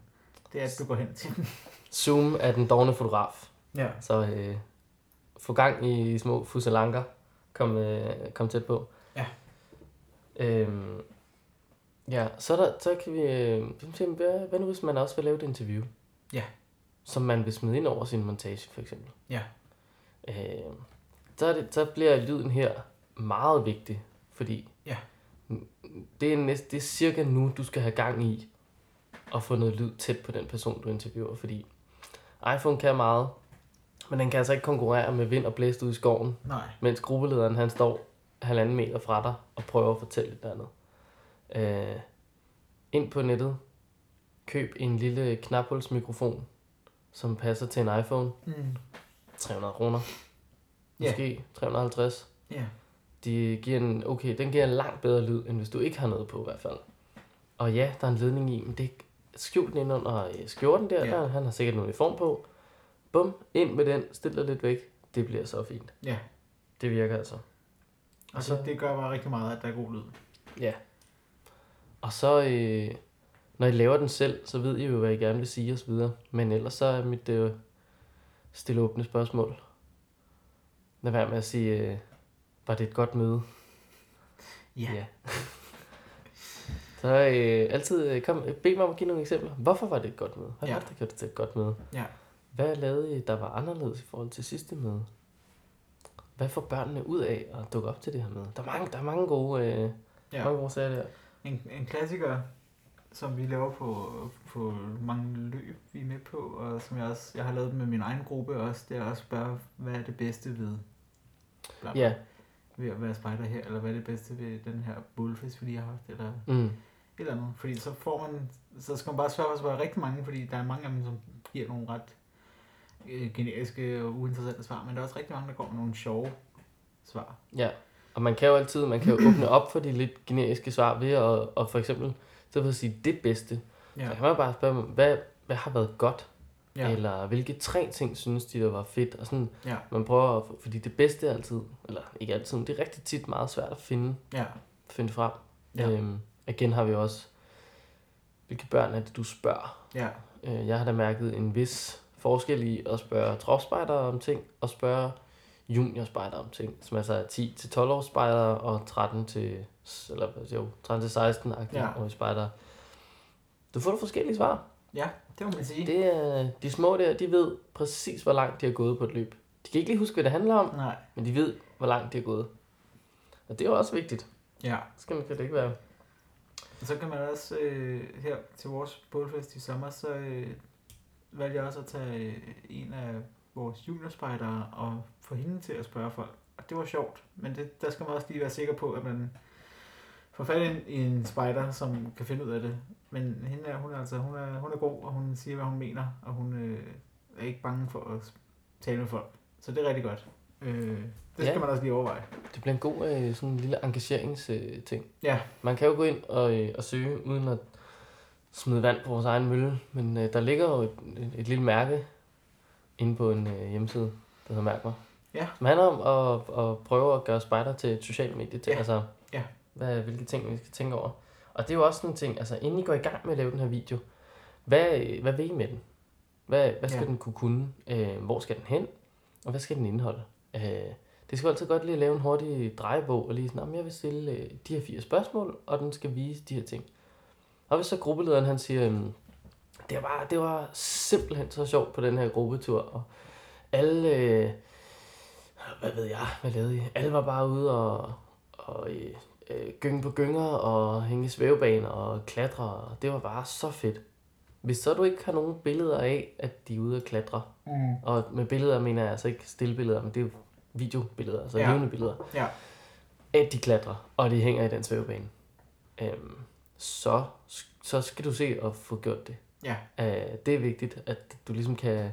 [SPEAKER 2] Det er, at du går hen til den.
[SPEAKER 1] Zoom er den dogne fotograf.
[SPEAKER 2] Ja.
[SPEAKER 1] Så øh, få gang i små fusalanker. Kom, øh, kom tæt på.
[SPEAKER 2] Ja.
[SPEAKER 1] Øhm, ja, så, er der, så kan vi... Øh, hvad, hvad nu hvis man også vil lave et interview?
[SPEAKER 2] Ja.
[SPEAKER 1] Som man vil smide ind over sin montage, for eksempel.
[SPEAKER 2] Ja.
[SPEAKER 1] Øh, så, er det, så bliver lyden her meget vigtig, fordi
[SPEAKER 2] Ja.
[SPEAKER 1] det, er næste, det er cirka nu, du skal have gang i at få noget lyd tæt på den person, du interviewer, fordi iPhone kan meget, men den kan altså ikke konkurrere med vind og blæst ud i skoven,
[SPEAKER 2] Nej.
[SPEAKER 1] mens gruppelederen han står halvanden meter fra dig og prøver at fortælle et eller andet. Øh, ind på nettet, køb en lille knaphulsmikrofon, som passer til en iPhone,
[SPEAKER 2] Mm.
[SPEAKER 1] 300 kroner, måske 350.
[SPEAKER 2] Ja.
[SPEAKER 1] De giver en, okay, den giver en langt bedre lyd, end hvis du ikke har noget på i hvert fald. Og ja, der er en ledning i, men det er skjult ind under øh, skjorten der,
[SPEAKER 2] Ja.
[SPEAKER 1] der. Han har sikkert en uniform på. Bum, ind med den, stil dig lidt væk. Det bliver så fint.
[SPEAKER 2] Ja.
[SPEAKER 1] Det virker altså.
[SPEAKER 2] Og
[SPEAKER 1] så-
[SPEAKER 2] det, det gør bare rigtig meget, at der er god lyd.
[SPEAKER 1] Ja. Og så, øh, når I laver den selv, så ved I jo, hvad I gerne vil sige osv. Men ellers så er mit øh, stille åbne spørgsmål. Lad være med at sige, øh, var det et godt møde?
[SPEAKER 2] Ja.
[SPEAKER 1] Ja. så øh, altid øh, kom, bed mig om at give nogle eksempler. Hvorfor var det et godt møde? Hvad
[SPEAKER 2] Ja.
[SPEAKER 1] var det, der gjorde det til et godt møde?
[SPEAKER 2] Ja.
[SPEAKER 1] Hvad lavede I, der var anderledes i forhold til sidste møde? Hvad får børnene ud af at dukke op til det her møde? Der er mange, der er mange gode, øh,
[SPEAKER 2] ja.
[SPEAKER 1] mange gode sager der.
[SPEAKER 2] En, en klassiker, som vi laver på, på mange løb, vi er med på, og som jeg også jeg har lavet med min egen gruppe også, det er også at spørge, hvad er det bedste ved, bla, bla,
[SPEAKER 1] Ja,
[SPEAKER 2] ved at være spejder her, eller hvad er det bedste ved den her bullfest, vi lige har haft, eller
[SPEAKER 1] mm.
[SPEAKER 2] et eller andet. Fordi så får man, så skal man bare svare, så rigtig mange, fordi der er mange af dem, som giver nogle ret øh, generiske og uinteressante svar, men der er også rigtig mange, der går med nogle sjove svar.
[SPEAKER 1] Ja, og man kan jo altid man kan jo åbne op for de lidt generiske svar ved at, og for eksempel, så for at sige det bedste, ja. Så kan man bare spørge hvad, hvad har været godt? Ja. Eller hvilke tre ting synes de, der var fedt? Og sådan,
[SPEAKER 2] ja,
[SPEAKER 1] man prøver, at, fordi det bedste er altid, eller ikke altid, men det er rigtig tit meget svært at finde,
[SPEAKER 2] ja,
[SPEAKER 1] finde frem.
[SPEAKER 2] Ja.
[SPEAKER 1] Øhm, igen har vi også, hvilke børn er det, du spørger?
[SPEAKER 2] ja,
[SPEAKER 1] Øh, jeg har da mærket en vis forskel i at spørge tropspejdere om ting, og spørge juniorspejdere om ting, som altså er 10 til 12 års spejdere og 13 til eller jo, 13 til 16
[SPEAKER 2] Ja.
[SPEAKER 1] ja. års spejdere. Du får forskellige svar.
[SPEAKER 2] ja, det må man sige.
[SPEAKER 1] Det er, de små der, de ved præcis, hvor langt de har gået på et løb. De kan ikke lige huske, hvad det handler om,
[SPEAKER 2] Nej,
[SPEAKER 1] men de ved, hvor langt de har gået. Og det er jo også vigtigt.
[SPEAKER 2] Ja.
[SPEAKER 1] Så skal man kan det ikke være.
[SPEAKER 2] Og så kan man også øh, her til vores bålfest i sommer, så øh, valgte jeg også at tage øh, en af vores juniorspejdere og få hende til at spørge folk. Og det var sjovt, men det, der skal man også lige være sikker på, at man får fat i en, i en spejder, som kan finde ud af det. Men hende er, hun er, altså, hun er, hun er god, og hun siger, hvad hun mener, og hun øh, er ikke bange for at tale med folk. Så det er rigtig godt. Øh, det skal
[SPEAKER 1] Ja.
[SPEAKER 2] man også lige overveje.
[SPEAKER 1] Det bliver en god øh, sådan en lille engageringsting. Øh, ting.
[SPEAKER 2] Ja,
[SPEAKER 1] Man kan jo gå ind og, øh, og søge, uden at smide vand på vores egen mølle. Men øh, der ligger jo et, et, et lille mærke inde på en øh, hjemmeside, der hedder Mærk mig.
[SPEAKER 2] Ja.
[SPEAKER 1] Som handler om at, at prøve at gøre spejder til et socialt medie. Til,
[SPEAKER 2] Ja.
[SPEAKER 1] Altså,
[SPEAKER 2] Ja.
[SPEAKER 1] hvad, hvilke ting, vi skal tænke over. Og det er jo også sådan en ting, altså inden I går i gang med at lave den her video, hvad, hvad vil I med den? Hvad, hvad skal
[SPEAKER 2] Ja.
[SPEAKER 1] den kunne kunne? Øh, hvor skal den hen? Og hvad skal den indeholde? Øh, det skal jo altid godt lige at lave en hurtig drejebog, og lige sådan, "Nå, men jeg vil stille øh, de her fire spørgsmål, og den skal vise de her ting. Og hvis så gruppelederen han siger, øhm, det var, det var simpelthen så sjovt på den her gruppetur, og alle, øh, hvad ved jeg, hvad lavede I? Alle var bare ude og, og øh, øh, gynge på gynger, og hænge svævebaner og klatre, og det var bare så fedt. Hvis så du ikke har nogen billeder af, at de er ude og klatre,
[SPEAKER 2] mm.
[SPEAKER 1] og med billeder mener jeg altså ikke stillbilleder, men det er videobilleder, altså
[SPEAKER 2] Ja.
[SPEAKER 1] levende billeder.
[SPEAKER 2] ja.
[SPEAKER 1] At de klatrer, og de hænger i den svævebane. Øhm, så, så skal du se at få gjort det.
[SPEAKER 2] Ja.
[SPEAKER 1] Øh, det er vigtigt, at du ligesom kan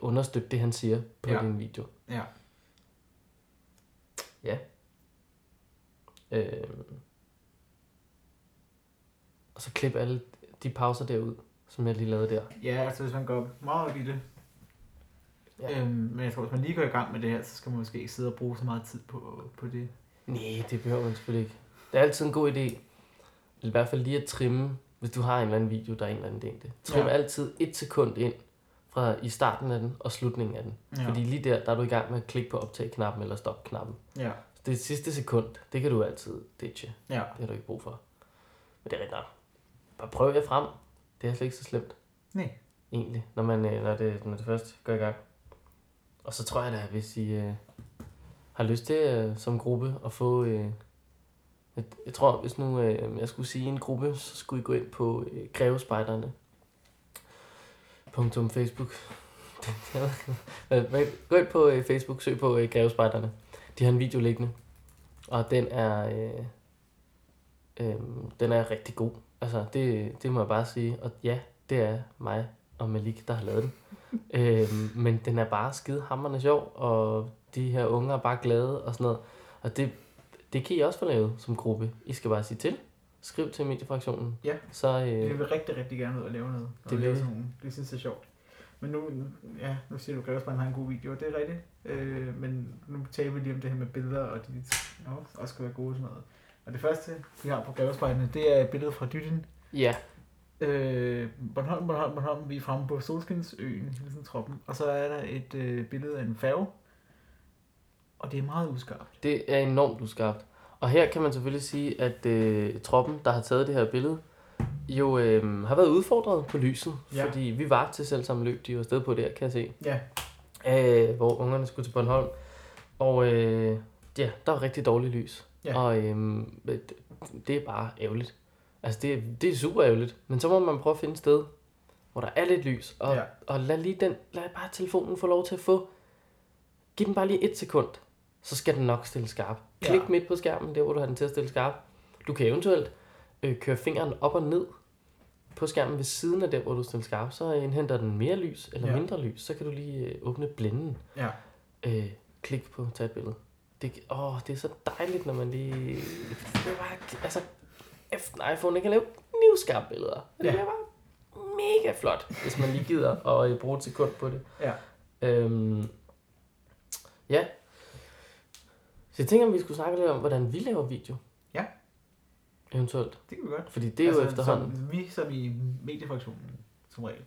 [SPEAKER 1] understøtte det, han siger på
[SPEAKER 2] ja.
[SPEAKER 1] din video.
[SPEAKER 2] Ja.
[SPEAKER 1] Ja. Øhm, og så klip alle de pauser derud, som jeg lige lavede der.
[SPEAKER 2] Ja, altså hvis man går meget op i det.
[SPEAKER 1] Ja.
[SPEAKER 2] Øhm, men jeg tror, hvis man lige går i gang med det her, så skal man måske ikke sidde og bruge så meget tid på, på det.
[SPEAKER 1] Nej, det behøver man selvfølgelig ikke. Det er altid en god idé. I hvert fald lige at trimme, hvis du har en eller anden video, der er en eller anden længde. Trim
[SPEAKER 2] Ja.
[SPEAKER 1] ja. altid et sekund ind fra i starten af den og slutningen af den.
[SPEAKER 2] Ja.
[SPEAKER 1] Fordi lige der, der er du i gang med at klikke på optag-knappen eller stop-knappen.
[SPEAKER 2] Ja.
[SPEAKER 1] Så det sidste sekund, det kan du altid ditche.
[SPEAKER 2] Ja.
[SPEAKER 1] Det har du ikke brug for. Men det er rigtigt nok. Bare prøv jer frem. Det er slet ikke så slemt.
[SPEAKER 2] Nej.
[SPEAKER 1] Egentlig, når, man, øh, når, det, når det først går i gang. Og så tror jeg da, hvis I øh, har lyst til øh, som gruppe at få... Øh, jeg, jeg tror, hvis nu øh, jeg skulle sige en gruppe, så skulle I gå ind på øh, Grevespejderne. Punktum Facebook. Men men gå ind på øh, Facebook, søg på øh, Grevespejderne. De har en video liggende. Og den er, øh, øh, den er rigtig god. Altså, det, det må jeg bare sige. Og ja, det er mig og Malik, der har lavet den. øh, men den er bare skide hammerende sjov, og de her unge er bare glade og sådan noget. Og det, det kan I også få lavet som gruppe. I skal bare sige til. Skriv til mediefraktionen.
[SPEAKER 2] Ja.
[SPEAKER 1] Så øh,
[SPEAKER 2] vil rigtig, rigtig gerne ud og lave noget. Og
[SPEAKER 1] Det vil-
[SPEAKER 2] sådan nogle, det synes jeg er sjovt. Men nu, ja, nu siger du, at Grevsbrand har en god video, det er rigtigt. Øh, men nu taler vi lige om det her med billeder, og de ja, også skal være gode og sådan noget. Og det første, vi har på Grevsbrandene, det er et billede fra Dytten.
[SPEAKER 1] ja,
[SPEAKER 2] Øh, Bornholm, Bornholm, Bornholm, vi er fremme på Solskinsøen, Hilsen Troppen. Og så er der et øh, billede af en færge. Og det er meget uskarpt.
[SPEAKER 1] det er enormt uskarpt. Og her kan man selvfølgelig sige, at øh, troppen, der har taget det her billede, jo øh, har været udfordret på lyset.
[SPEAKER 2] Ja.
[SPEAKER 1] Fordi vi var til selv samme løb, de var afsted på der, kan jeg se.
[SPEAKER 2] Ja,
[SPEAKER 1] øh, hvor ungerne skulle til Bornholm. Og øh, ja, der var rigtig dårligt lys.
[SPEAKER 2] Ja.
[SPEAKER 1] Og øh, det, er bare ærgerligt. Altså, det, det er super ærgerligt. Men så må man prøve at finde et sted, hvor der er lidt lys. Og,
[SPEAKER 2] ja.
[SPEAKER 1] og lad lige den, lad bare telefonen få lov til at få. Giv den bare lige et sekund. Så skal den nok stille skarp. Klik
[SPEAKER 2] Ja.
[SPEAKER 1] midt på skærmen, der hvor du har den til at stille skarp. Du kan eventuelt øh, køre fingeren op og ned på skærmen ved siden af der, hvor du stiller skarp. Så indhenter den mere lys eller
[SPEAKER 2] Ja.
[SPEAKER 1] mindre lys. Så kan du lige øh, åbne blænden
[SPEAKER 2] ja.
[SPEAKER 1] øh, klik på tage et billede. Det, åh, det er så dejligt, når man lige... Det er bare, altså, efter en iPhone, den kan lave knivskarpe billeder. Det
[SPEAKER 2] Ja.
[SPEAKER 1] er bare mega flot, hvis man lige gider at øh, bruge et sekund på det.
[SPEAKER 2] Ja.
[SPEAKER 1] Øhm, ja. Så jeg tænker, om vi skulle snakke lidt om, hvordan vi laver video.
[SPEAKER 2] Ja.
[SPEAKER 1] Eventuelt.
[SPEAKER 2] Det kan vi godt.
[SPEAKER 1] Fordi det er altså, jo efterhånden...
[SPEAKER 2] Som, vi som i mediefraktionen, som regel.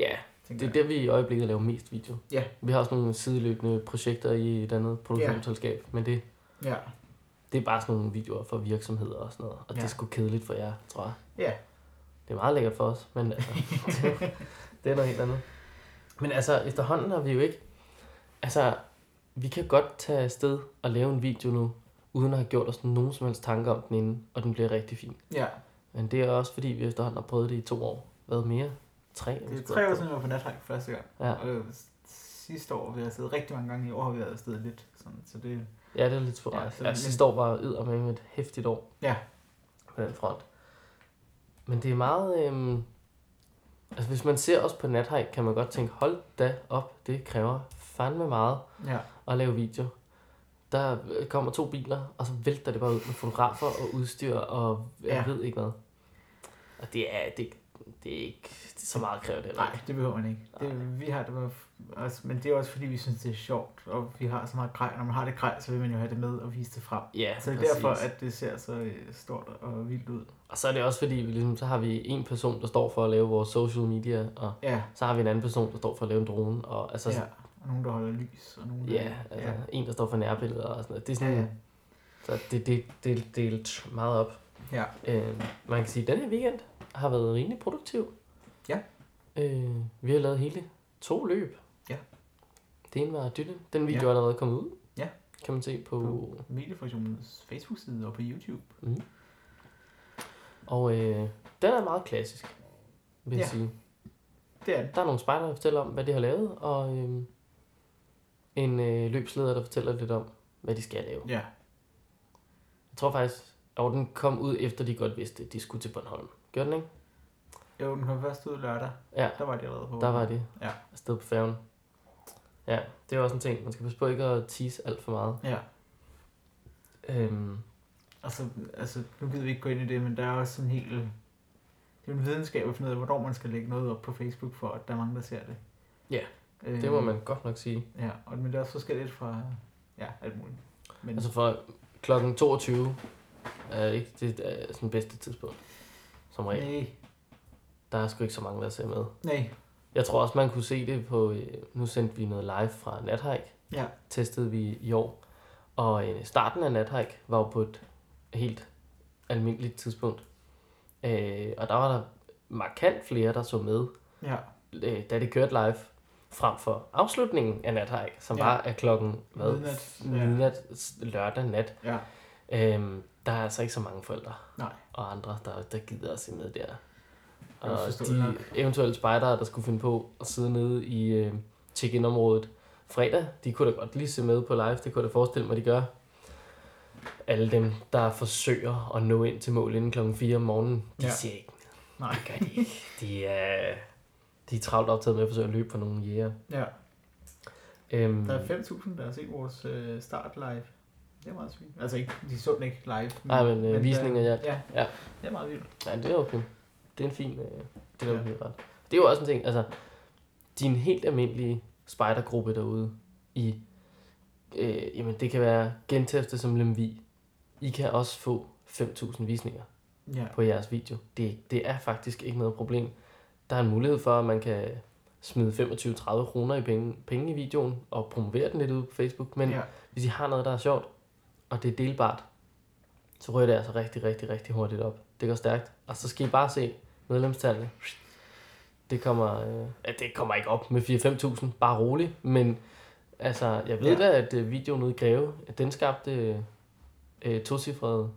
[SPEAKER 1] Ja, det er der, vi i øjeblikket laver mest video.
[SPEAKER 2] Ja.
[SPEAKER 1] Vi har også nogle sideløbende projekter i et andet produktionsselskab, men det,
[SPEAKER 2] Ja.
[SPEAKER 1] Det er bare sådan nogle videoer for virksomheder og sådan noget. Og ja. det
[SPEAKER 2] Ja.
[SPEAKER 1] er sgu kedeligt for jer, tror jeg.
[SPEAKER 2] Ja.
[SPEAKER 1] Det er meget lækkert for os, men altså, det, det er noget helt andet. Men altså, efterhånden har vi jo ikke... Altså, vi kan godt tage afsted og lave en video nu, uden at have gjort os nogen som helst tanker om den inden, og den bliver rigtig fin.
[SPEAKER 2] Ja,
[SPEAKER 1] Men det er også fordi, vi efterhånden har prøvet det i to år. Hvad mere? Tre?
[SPEAKER 2] det er tre år siden, jeg var på nathike første gang.
[SPEAKER 1] Ja.
[SPEAKER 2] Og øh, sidste år, vi har siddet rigtig mange gange, i år har vi været afsted lidt. Sådan, så det,
[SPEAKER 1] Ja, det er lidt sporadisk.
[SPEAKER 2] Ja,
[SPEAKER 1] Ja, sidste år var yder med et hæftigt år.
[SPEAKER 2] Ja.
[SPEAKER 1] På den front. Men det er meget... Øhm, altså hvis man ser os på nathike, kan man godt tænke, hold da op, det kræver fandme meget
[SPEAKER 2] ja,
[SPEAKER 1] at lave video. Der øh, kommer to biler, og så vælter det bare ud med fotografer og udstyr og jeg
[SPEAKER 2] Ja.
[SPEAKER 1] ved ikke hvad. Og det er, det, det er ikke det er så meget kræver det.
[SPEAKER 2] nej, det behøver man ikke. Det, vi har det bare, også, men det er også fordi, vi synes, det er sjovt, og vi har så meget grej. Når man har det grej, så vil man jo have det med og vise det frem.
[SPEAKER 1] Ja,
[SPEAKER 2] Så det er
[SPEAKER 1] præcis.
[SPEAKER 2] derfor, at det ser så øh, stort og vildt ud.
[SPEAKER 1] Og så er det også fordi, vi ligesom, så har vi en person, der står for at lave vores social media, og
[SPEAKER 2] Ja,
[SPEAKER 1] så har vi en anden person, der står for at lave en drone, og altså,
[SPEAKER 2] ja. Og nogen, der holder lys, og nogen, der...
[SPEAKER 1] ja, altså en, der står for nærbilleder og sådan noget. Det er sådan,
[SPEAKER 2] ja.
[SPEAKER 1] ja.
[SPEAKER 2] ja.
[SPEAKER 1] så det, det, det er delt meget op.
[SPEAKER 2] ja.
[SPEAKER 1] Øh, man kan sige, at den her weekend har været rimelig produktiv.
[SPEAKER 2] Ja.
[SPEAKER 1] Øh, vi har lavet hele to løb.
[SPEAKER 2] Ja.
[SPEAKER 1] Det ene var Dytten. Den video
[SPEAKER 2] Ja.
[SPEAKER 1] er allerede kommet ud.
[SPEAKER 2] Ja.
[SPEAKER 1] Kan man se på...
[SPEAKER 2] På Mediefraktionens Facebook-side og på YouTube.
[SPEAKER 1] Mm. Og øh, den er meget klassisk, vil jeg
[SPEAKER 2] Ja.
[SPEAKER 1] sige.
[SPEAKER 2] Det er det.
[SPEAKER 1] Der er nogle spejder, der fortæller om, hvad de har lavet, og øh, en øh, løbsleder, der fortæller lidt om, hvad de skal lave.
[SPEAKER 2] Ja.
[SPEAKER 1] Jeg tror faktisk, at den kom ud efter, de godt vidste, at de skulle til Bornholm. Gjorde den ikke?
[SPEAKER 2] Jo, den kom først ud lørdag.
[SPEAKER 1] Ja,
[SPEAKER 2] Der var de allerede på.
[SPEAKER 1] der var de
[SPEAKER 2] Ja.
[SPEAKER 1] afsted på færgen. Ja, det er også en ting. Man skal passe på ikke at tease alt for meget.
[SPEAKER 2] Ja.
[SPEAKER 1] Øhm,
[SPEAKER 2] Altså, altså, nu gider vi ikke gå ind i det, men der er også en hel... Det er en videnskab at finde ud af, hvornår man skal lægge noget op på Facebook, for at der er mange, der ser det.
[SPEAKER 1] Ja,
[SPEAKER 2] øh,
[SPEAKER 1] det må man godt nok sige.
[SPEAKER 2] Ja, og, men det er også forskelligt fra... Ja, alt muligt. Men,
[SPEAKER 1] Altså for klokken 22 er ikke det er sådan bedste tidspunkt. Som regel.
[SPEAKER 2] nej,
[SPEAKER 1] Der er sgu ikke så mange, der ser med.
[SPEAKER 2] nej,
[SPEAKER 1] Jeg tror også, man kunne se det på... øh, Nu sendte vi noget live fra Nathike.
[SPEAKER 2] ja,
[SPEAKER 1] Testede vi i år. Og øh, starten af Nathike var jo på et helt almindeligt tidspunkt. Øh, og der var der markant flere, der så med,
[SPEAKER 2] ja,
[SPEAKER 1] øh, da det kørte live, frem for afslutningen af Nathike, som
[SPEAKER 2] Ja.
[SPEAKER 1] var af klokken hvad,
[SPEAKER 2] Midnat, ja.
[SPEAKER 1] midnat lørdag nat.
[SPEAKER 2] ja,
[SPEAKER 1] Øhm, der er altså ikke så mange forældre
[SPEAKER 2] nej,
[SPEAKER 1] og andre, der, der gider at se med der.
[SPEAKER 2] er
[SPEAKER 1] Og de
[SPEAKER 2] nok.
[SPEAKER 1] eventuelle spejdere, der skulle finde på at sidde nede i øh, check-in-området fredag, de kunne da godt lige se med på live, det kunne jeg da forestille mig, de gør. Alle dem, der forsøger at nå ind til mål inden klokken 4 om morgenen, de
[SPEAKER 2] Ja.
[SPEAKER 1] ser ikke.
[SPEAKER 2] nej,
[SPEAKER 1] Det gør de ikke. De er, de er travlt optaget med at forsøge at løbe for nogle jæger.
[SPEAKER 2] ja.
[SPEAKER 1] Øhm,
[SPEAKER 2] Der er 5.000, der har set vores øh, start live. Det er meget sygt. Altså ikke, de så den ikke live.
[SPEAKER 1] Nej, men, øh,
[SPEAKER 2] der-
[SPEAKER 1] visninger, ja.
[SPEAKER 2] Ja,
[SPEAKER 1] Ja.
[SPEAKER 2] det er meget vildt.
[SPEAKER 1] Ja, det er okay. Det er en fin... Øh, det er
[SPEAKER 2] ja.
[SPEAKER 1] ret. Det er jo også en ting, altså... Din helt almindelige spejdergruppe derude i... Øh, jamen, det kan være Gentæfte som Lemvi. I kan også få 5.000 visninger
[SPEAKER 2] Ja,
[SPEAKER 1] på jeres video. Det, det er faktisk ikke noget problem. Der er en mulighed for, at man kan smide 25-30 kroner i penge, penge i videoen og promovere den lidt ud på Facebook. Men
[SPEAKER 2] ja,
[SPEAKER 1] hvis I har noget, der er sjovt, og det er delbart, så ryger det altså rigtig, rigtig, rigtig hurtigt op. Det går stærkt. Og så skal I bare se medlemstallene. Det kommer, øh, ja, det kommer ikke op med 4-5.000, bare roligt. Men altså, jeg ved
[SPEAKER 2] Ja.
[SPEAKER 1] da, at øh, videoen ude i Greve, at den skabte øh, tocifrede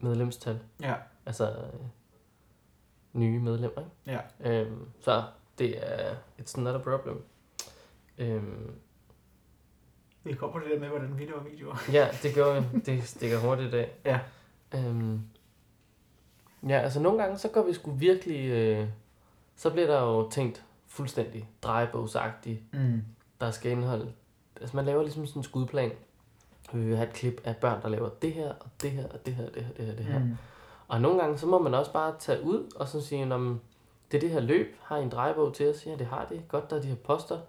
[SPEAKER 1] medlemstal.
[SPEAKER 2] ja,
[SPEAKER 1] Altså nye medlemmer. Ikke?
[SPEAKER 2] ja.
[SPEAKER 1] Øhm, så det er, it's not a problem. Øhm,
[SPEAKER 2] Vi kommer på det der med, hvordan vi laver videoer.
[SPEAKER 1] Ja, det gør vi. Det stikker hurtigt af.
[SPEAKER 2] Ja.
[SPEAKER 1] Øhm, ja, altså nogle gange, så går vi sgu virkelig... Øh, så bliver der jo tænkt fuldstændig drejebogsagtigt.
[SPEAKER 2] Mm.
[SPEAKER 1] Der skal indeholde... Altså man laver ligesom sådan en skudplan. Vi vil have et klip af børn, der laver det her, og det her, og det her, det her, det her, det her. Mm. Og nogle gange, så må man også bare tage ud og så sige, om det er det her løb, har I en drejebog til os? Ja, det har de. Godt, der er de her poster.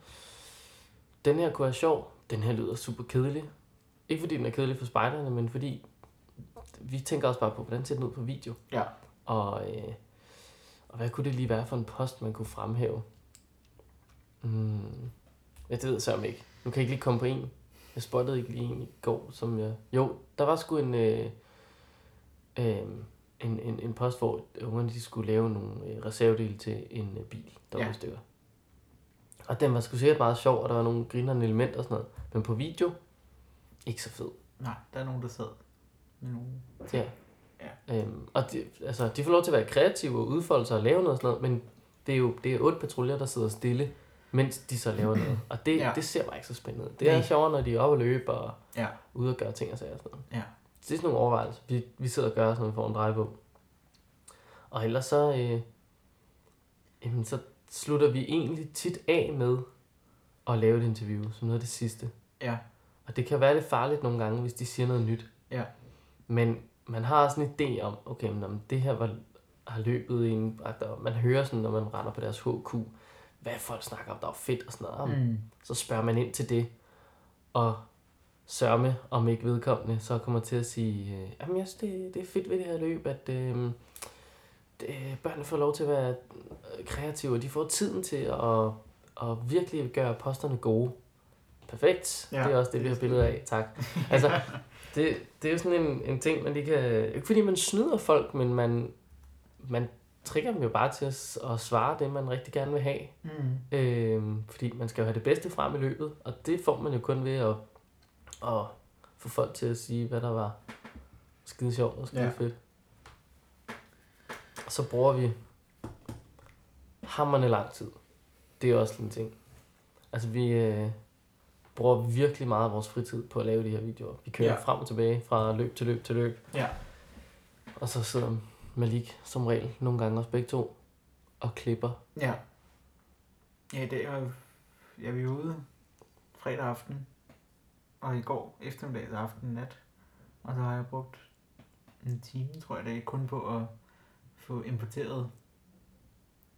[SPEAKER 1] Den her kunne være sjov. Den her lyder super kedelig. Ikke fordi den er kedelig for spejderne, men fordi vi tænker også bare på, hvordan ser den ud på video.
[SPEAKER 2] Ja.
[SPEAKER 1] Og, øh, og hvad kunne det lige være for en post, man kunne fremhæve? Mm, ja, det ved jeg så ikke. Nu kan jeg ikke lige komme på en. Jeg spottede ikke lige en i går, som jeg... Jo, der var sgu en... Øh, øh, en, en, en post, hvor ungerne de skulle lave nogle øh, reservedele til en øh, bil, der
[SPEAKER 2] Ja.
[SPEAKER 1] stykker. Og den var sgu sikkert meget sjov, og der var nogle grinerende elementer og sådan noget. Men på video, ikke så fed.
[SPEAKER 2] Nej, der er nogen, der sad en uge.
[SPEAKER 1] Ja.
[SPEAKER 2] Ja.
[SPEAKER 1] Øhm, og de, altså, de får lov til at være kreative og udfolde sig og lave noget og sådan noget, men det er jo det er otte patruljer, der sidder stille, mens de så laver noget. Og det,
[SPEAKER 2] Ja.
[SPEAKER 1] ja. det ser bare ikke så spændende ud. Det er
[SPEAKER 2] Nej.
[SPEAKER 1] sjovere, når de er oppe og løbe og
[SPEAKER 2] Ja.
[SPEAKER 1] ude og gøre ting og sager og sådan noget.
[SPEAKER 2] Ja.
[SPEAKER 1] Det er sådan nogle overvejelser, vi, vi sidder og gør, sådan vi får en drejebog. Og ellers så, øh, jamen, så slutter vi egentlig tit af med at lave et interview, som noget af det sidste.
[SPEAKER 2] Ja.
[SPEAKER 1] Og det kan være lidt farligt nogle gange, hvis de siger noget nyt.
[SPEAKER 2] Ja.
[SPEAKER 1] Men man har også en idé om, okay, men om det her var, har løbet i en... Og man hører sådan, når man render på deres HQ, hvad folk snakker om, der er fedt og sådan noget. Mm. Så spørger man ind til det, og sørme, om ikke vedkommende, så kommer til at sige, øh, jamen jeg synes, det, det er fedt ved det her løb, at øh, det, børnene får lov til at være øh, kreative, og de får tiden til at, at virkelig gøre posterne gode. Perfekt.
[SPEAKER 2] Ja,
[SPEAKER 1] det er også det, vi har billeder af. Tak. Altså, det, det er jo sådan en, en ting, man lige kan... Ikke fordi man snyder folk, men man, man trigger dem jo bare til at, at svare det, man rigtig gerne vil have.
[SPEAKER 2] Mm.
[SPEAKER 1] Øhm, fordi man skal jo have det bedste frem i løbet, og det får man jo kun ved at, at få folk til at sige, hvad der var skide sjovt og skide
[SPEAKER 2] Ja.
[SPEAKER 1] fedt. Og så bruger vi hammerne lang tid. Det er også en ting. Altså vi øh, bruger virkelig meget af vores fritid på at lave de her videoer. Vi kører
[SPEAKER 2] Ja.
[SPEAKER 1] frem og tilbage fra løb til løb til løb.
[SPEAKER 2] Ja.
[SPEAKER 1] Og så sidder Malik som regel nogle gange også begge to og klipper.
[SPEAKER 2] Ja. Ja, i dag var jeg vi er ude fredag aften, og i går eftermiddag og aften nat. Og så har jeg brugt en time, tror jeg det er, kun på at få importeret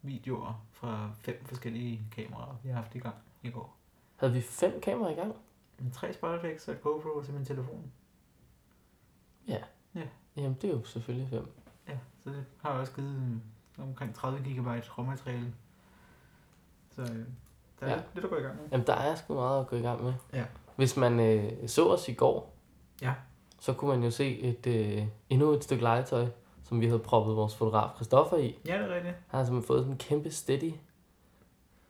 [SPEAKER 2] videoer fra fem forskellige kameraer, vi har haft i gang i går.
[SPEAKER 1] Havde vi fem kameraer i gang?
[SPEAKER 2] En tre Spotfix og et GoPro til min telefon.
[SPEAKER 1] Jamen, det er jo selvfølgelig fem.
[SPEAKER 2] Ja, så det har også givet øh, omkring 30 GB råmateriale. Så øh, der er
[SPEAKER 1] Ja.
[SPEAKER 2] ja. lidt at gå i gang med.
[SPEAKER 1] Jamen, der er sgu meget at gå i gang med.
[SPEAKER 2] Ja.
[SPEAKER 1] Hvis man øh, så os i går,
[SPEAKER 2] Ja.
[SPEAKER 1] så kunne man jo se et, øh, endnu et stykke legetøj, som vi havde proppet vores fotograf Christoffer i.
[SPEAKER 2] Ja, det er rigtigt.
[SPEAKER 1] Han har simpelthen fået sådan en kæmpe steady,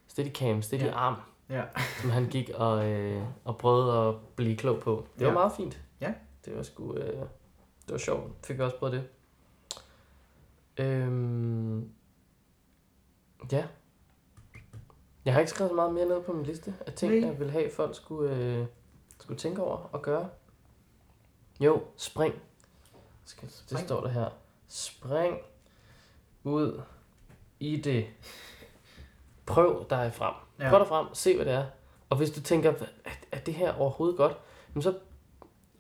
[SPEAKER 1] steady cam, steady
[SPEAKER 2] Ja.
[SPEAKER 1] arm,
[SPEAKER 2] Ja.
[SPEAKER 1] som han gik og, øh, og prøvede at blive klog på. Det var
[SPEAKER 2] Ja.
[SPEAKER 1] meget fint.
[SPEAKER 2] Ja.
[SPEAKER 1] Det var sgu, øh, det var sjovt. Fik jeg også prøvet det. Øhm, ja. Jeg har ikke skrevet så meget mere ned på min liste af ting,
[SPEAKER 2] Nej.
[SPEAKER 1] jeg vil have, folk skulle, øh, skulle tænke over og gøre. Jo, spring. Skal, det
[SPEAKER 2] Spring.
[SPEAKER 1] står der her. Spring ud i det. Prøv dig frem.
[SPEAKER 2] Ja.
[SPEAKER 1] Prøv dig frem, se hvad det er. Og hvis du tænker, "Hva- er, det her overhovedet godt? Jamen så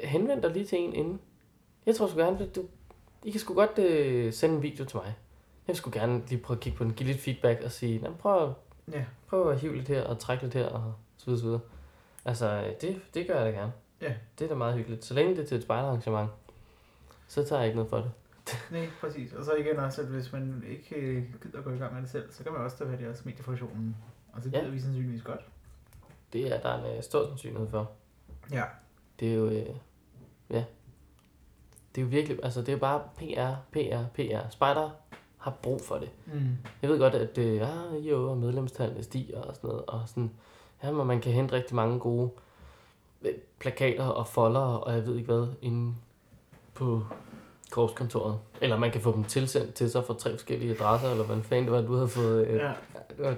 [SPEAKER 1] henvend dig lige til en inden. Jeg tror sgu gerne, at du, I kan sgu godt øh, sende en video til mig. Jeg sgu gerne lige prøve at kigge på den, give lidt feedback og sige, "Nå, prøv, at-
[SPEAKER 2] Ja.
[SPEAKER 1] prøv at hive lidt her og trække lidt her og så videre, så videre. Altså, øh, det, det gør jeg da gerne.
[SPEAKER 2] Ja.
[SPEAKER 1] Det er da meget hyggeligt. Så længe det er til et spejderarrangement, så tager jeg ikke noget for det.
[SPEAKER 2] Nej, præcis. Og så igen også, at hvis man ikke øh, gider gå i gang med det selv, så kan man også tage i også mediefunktionen. Og så
[SPEAKER 1] Ja.
[SPEAKER 2] gider vi sandsynligvis godt.
[SPEAKER 1] Det er der en øh, stor sandsynlighed for.
[SPEAKER 2] Ja.
[SPEAKER 1] Det er jo, øh, ja. Det er jo virkelig, altså det er bare PR, PR, PR. Spejder har brug for det.
[SPEAKER 2] Mm.
[SPEAKER 1] Jeg ved godt, at øh, ja, jo, og medlemstallene stiger og sådan noget, og sådan, ja, men man kan hente rigtig mange gode øh, plakater og folder, og jeg ved ikke hvad, inde på korpskontoret. Eller man kan få dem tilsendt til sig fra tre forskellige adresser, eller hvad fanden det var, du havde fået. Øh,
[SPEAKER 2] Ja.
[SPEAKER 1] det var,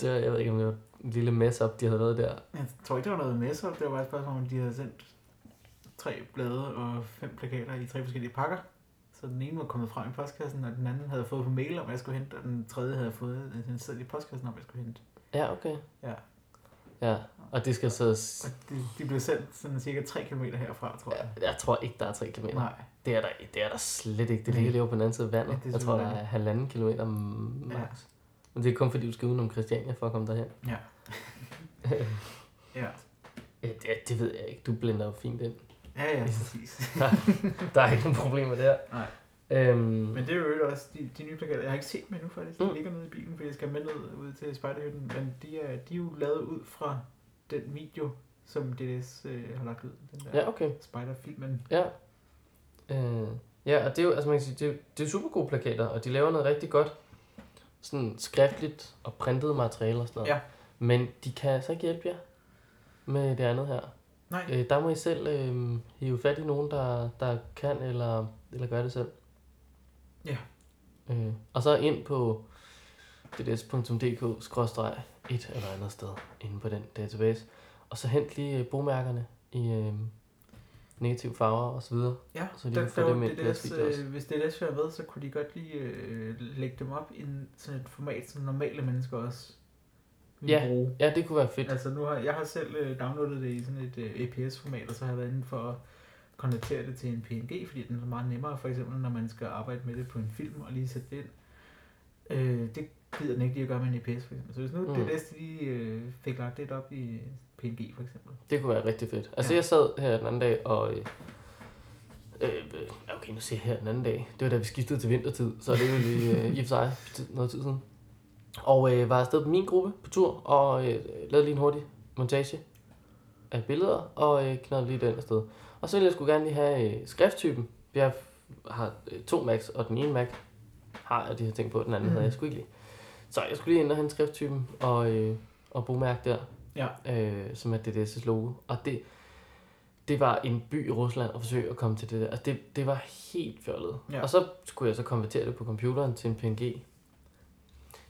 [SPEAKER 1] det var, jeg ved ikke, om det var en lille mess op, de havde lavet der.
[SPEAKER 2] Jeg tror ikke, det var noget med så. Det var bare et spørgsmål, om de havde sendt tre blade og fem plakater i tre forskellige pakker. Så den ene var kommet frem i postkassen, og den anden havde fået på mail om, jeg skulle hente, og den tredje havde fået en seddel i postkassen om, jeg skulle hente.
[SPEAKER 1] Ja, okay.
[SPEAKER 2] Ja.
[SPEAKER 1] Ja, og det skal så...
[SPEAKER 2] Og de, de blev sendt sådan cirka 3 km herfra, tror jeg.
[SPEAKER 1] Jeg tror ikke, der er 3 km.
[SPEAKER 2] Nej.
[SPEAKER 1] Det er der, det er der slet ikke. Det ligger lige over på den anden side af vandet.
[SPEAKER 2] Ja,
[SPEAKER 1] jeg tror, der er halvanden kilometer max. Ja. Men det er kun fordi, du skal udenom Christiania for at komme derhen.
[SPEAKER 2] Ja. ja.
[SPEAKER 1] Ja, det, det ved jeg ikke. Du blænder jo fint ind.
[SPEAKER 2] Ja, ja, præcis.
[SPEAKER 1] Der er ikke nogen problemer der.
[SPEAKER 2] Nej.
[SPEAKER 1] Øhm,
[SPEAKER 2] Men det er jo også de, de nye plakater. Jeg har ikke set dem endnu faktisk. De
[SPEAKER 1] Mm.
[SPEAKER 2] ligger nede i bilen, fordi jeg skal med ned ud til spejderhytten. Men de er, de er jo lavet ud fra den video, som DDS øh, har lagt ud. Den der
[SPEAKER 1] ja, okay.
[SPEAKER 2] spejderfilmen.
[SPEAKER 1] Ja. Øh, ja, og det er jo, altså man kan sige, det, er, det er super gode plakater, og de laver noget rigtig godt sådan skriftligt og printet materiale og sådan noget.
[SPEAKER 2] Ja.
[SPEAKER 1] Men de kan altså ikke hjælpe jer med det andet her.
[SPEAKER 2] Nej.
[SPEAKER 1] Øh, der må I selv øh, hive fat i nogen, der, der kan eller, eller gøre det selv.
[SPEAKER 2] Ja.
[SPEAKER 1] Øh, og så ind på dds.dk-et eller andet sted inde på den database. Og så hent lige øh, bogmærkerne i øh, negative farver og så videre.
[SPEAKER 2] Ja,
[SPEAKER 1] Så de
[SPEAKER 2] der,
[SPEAKER 1] kan få dem ind deres video også.
[SPEAKER 2] øh, hvis DDS hører med, så kunne de godt lige øh, lægge dem op i en, sådan et format, som normale mennesker også vil
[SPEAKER 1] Ja.
[SPEAKER 2] bruge.
[SPEAKER 1] Ja, det kunne være fedt.
[SPEAKER 2] Altså nu har jeg har selv øh, downloadet det i sådan et øh, APS-format, og så har jeg været inde for at konvertere det til en PNG, fordi den er meget nemmere, for eksempel når man skal arbejde med det på en film og lige sætte det ind. Øh, det gider den ikke lige at gøre med en APS for eksempel. Så hvis nu
[SPEAKER 1] Mm.
[SPEAKER 2] mm. DDS lige øh, fik lagt det op i PNG for eksempel.
[SPEAKER 1] Det kunne være rigtig fedt. Altså,
[SPEAKER 2] Ja.
[SPEAKER 1] jeg sad her den anden dag, og... Øh, øh, okay, nu siger jeg her den anden dag. Det var da vi skiftede til vintertid, så det er jo lige øh, i og for sig noget tid siden. Og øh, var afsted på min gruppe på tur, og øh, lavede lige en hurtig montage af billeder, og øh, knaldede lige den afsted. Og så ville jeg skulle gerne lige have øh, skrifttypen. Jeg har øh, to Macs, og den ene Mac har jeg de her ting på, den anden mm. havde jeg sgu ikke lige. Så jeg skulle lige ind og hente skrifttypen og, øh, og bogmærke der
[SPEAKER 2] Ja.
[SPEAKER 1] øh, som er DDS' logo. Og det, det var en by i Rusland at forsøge at komme til det der. Altså det, det var helt fjollet.
[SPEAKER 2] Ja.
[SPEAKER 1] Og så skulle jeg så konvertere det på computeren til en PNG.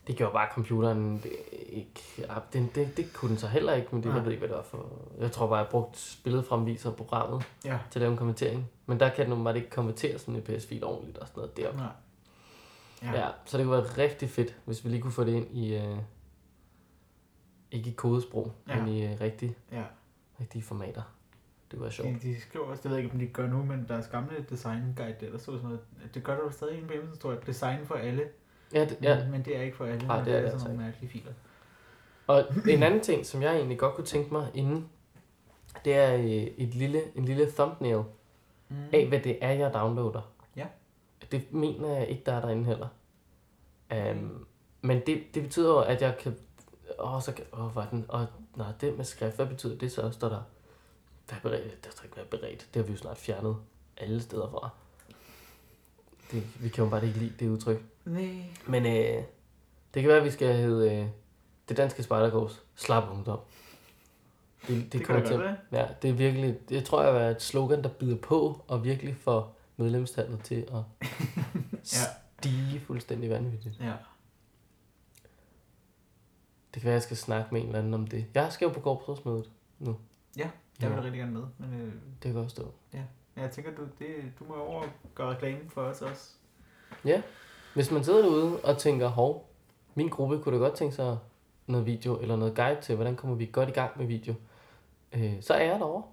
[SPEAKER 1] Det gjorde bare computeren det, ikke... ja, Den, det, det kunne den så heller ikke, men det,
[SPEAKER 2] Nej.
[SPEAKER 1] jeg ved ikke, hvad det var for... Jeg tror bare, jeg brugte billedfremviser programmet
[SPEAKER 2] Ja.
[SPEAKER 1] til at lave en konvertering. Men der kan den bare ikke konvertere sådan en PS-fil ordentligt og sådan noget der.
[SPEAKER 2] Nej.
[SPEAKER 1] Ja. ja, så det kunne være rigtig fedt, hvis vi lige kunne få det ind i... Øh, ikke i kodesprog,
[SPEAKER 2] Ja.
[SPEAKER 1] ja. men i øh, rigtige,
[SPEAKER 2] ja.
[SPEAKER 1] rigtige formater. Det være sjovt.
[SPEAKER 2] De, de skriver også, det ved jeg ikke, om de gør nu, men deres gamle design guide, der, der stod sådan noget, det gør der jo stadig inde på hjemmesiden, tror jeg, design for alle,
[SPEAKER 1] Ja, det, ja.
[SPEAKER 2] men, men det er ikke for alle,
[SPEAKER 1] Nej, det er det
[SPEAKER 2] sådan
[SPEAKER 1] altså
[SPEAKER 2] nogle mærkelige filer.
[SPEAKER 1] Og en anden ting, som jeg egentlig godt kunne tænke mig inden, det er øh, et lille, en lille thumbnail
[SPEAKER 2] Mm.
[SPEAKER 1] af, hvad det er, jeg downloader.
[SPEAKER 2] Ja.
[SPEAKER 1] Det mener jeg ikke, der er derinde heller. Um. Men det, det betyder jo, at jeg kan... Åh, så kan... Åh, hvad er den? Og, nej, det med skrift, hvad betyder det så? Står der... Hvad beredt? Der står ikke, hvad beredt. Det har vi jo snart fjernet alle steder fra. Det, vi kan jo bare ikke lide det udtryk.
[SPEAKER 2] Nej.
[SPEAKER 1] Men øh, det kan være, at vi skal hedde øh, det danske spejdergårds slap ungdom. Det, det,
[SPEAKER 2] Det
[SPEAKER 1] kommer
[SPEAKER 2] kan
[SPEAKER 1] til,
[SPEAKER 2] godt
[SPEAKER 1] ja, det er virkelig, det tror jeg er et slogan, der bider på, og virkelig får medlemstallet til at stige fuldstændig vanvittigt.
[SPEAKER 2] Ja.
[SPEAKER 1] Det kan være, at jeg skal snakke med en eller anden om det. Jeg skal jo på korpsrådsmødet nu.
[SPEAKER 2] Ja, jeg vil da rigtig gerne med, men øh,
[SPEAKER 1] Det kan godt stå.
[SPEAKER 2] men jeg tænker, du, det, du må over gøre reklame for os også.
[SPEAKER 1] Ja, hvis man sidder derude og tænker, hov, min gruppe kunne da godt tænke sig noget video eller noget guide til, hvordan kommer vi godt i gang med video, øh, så er jeg derovre.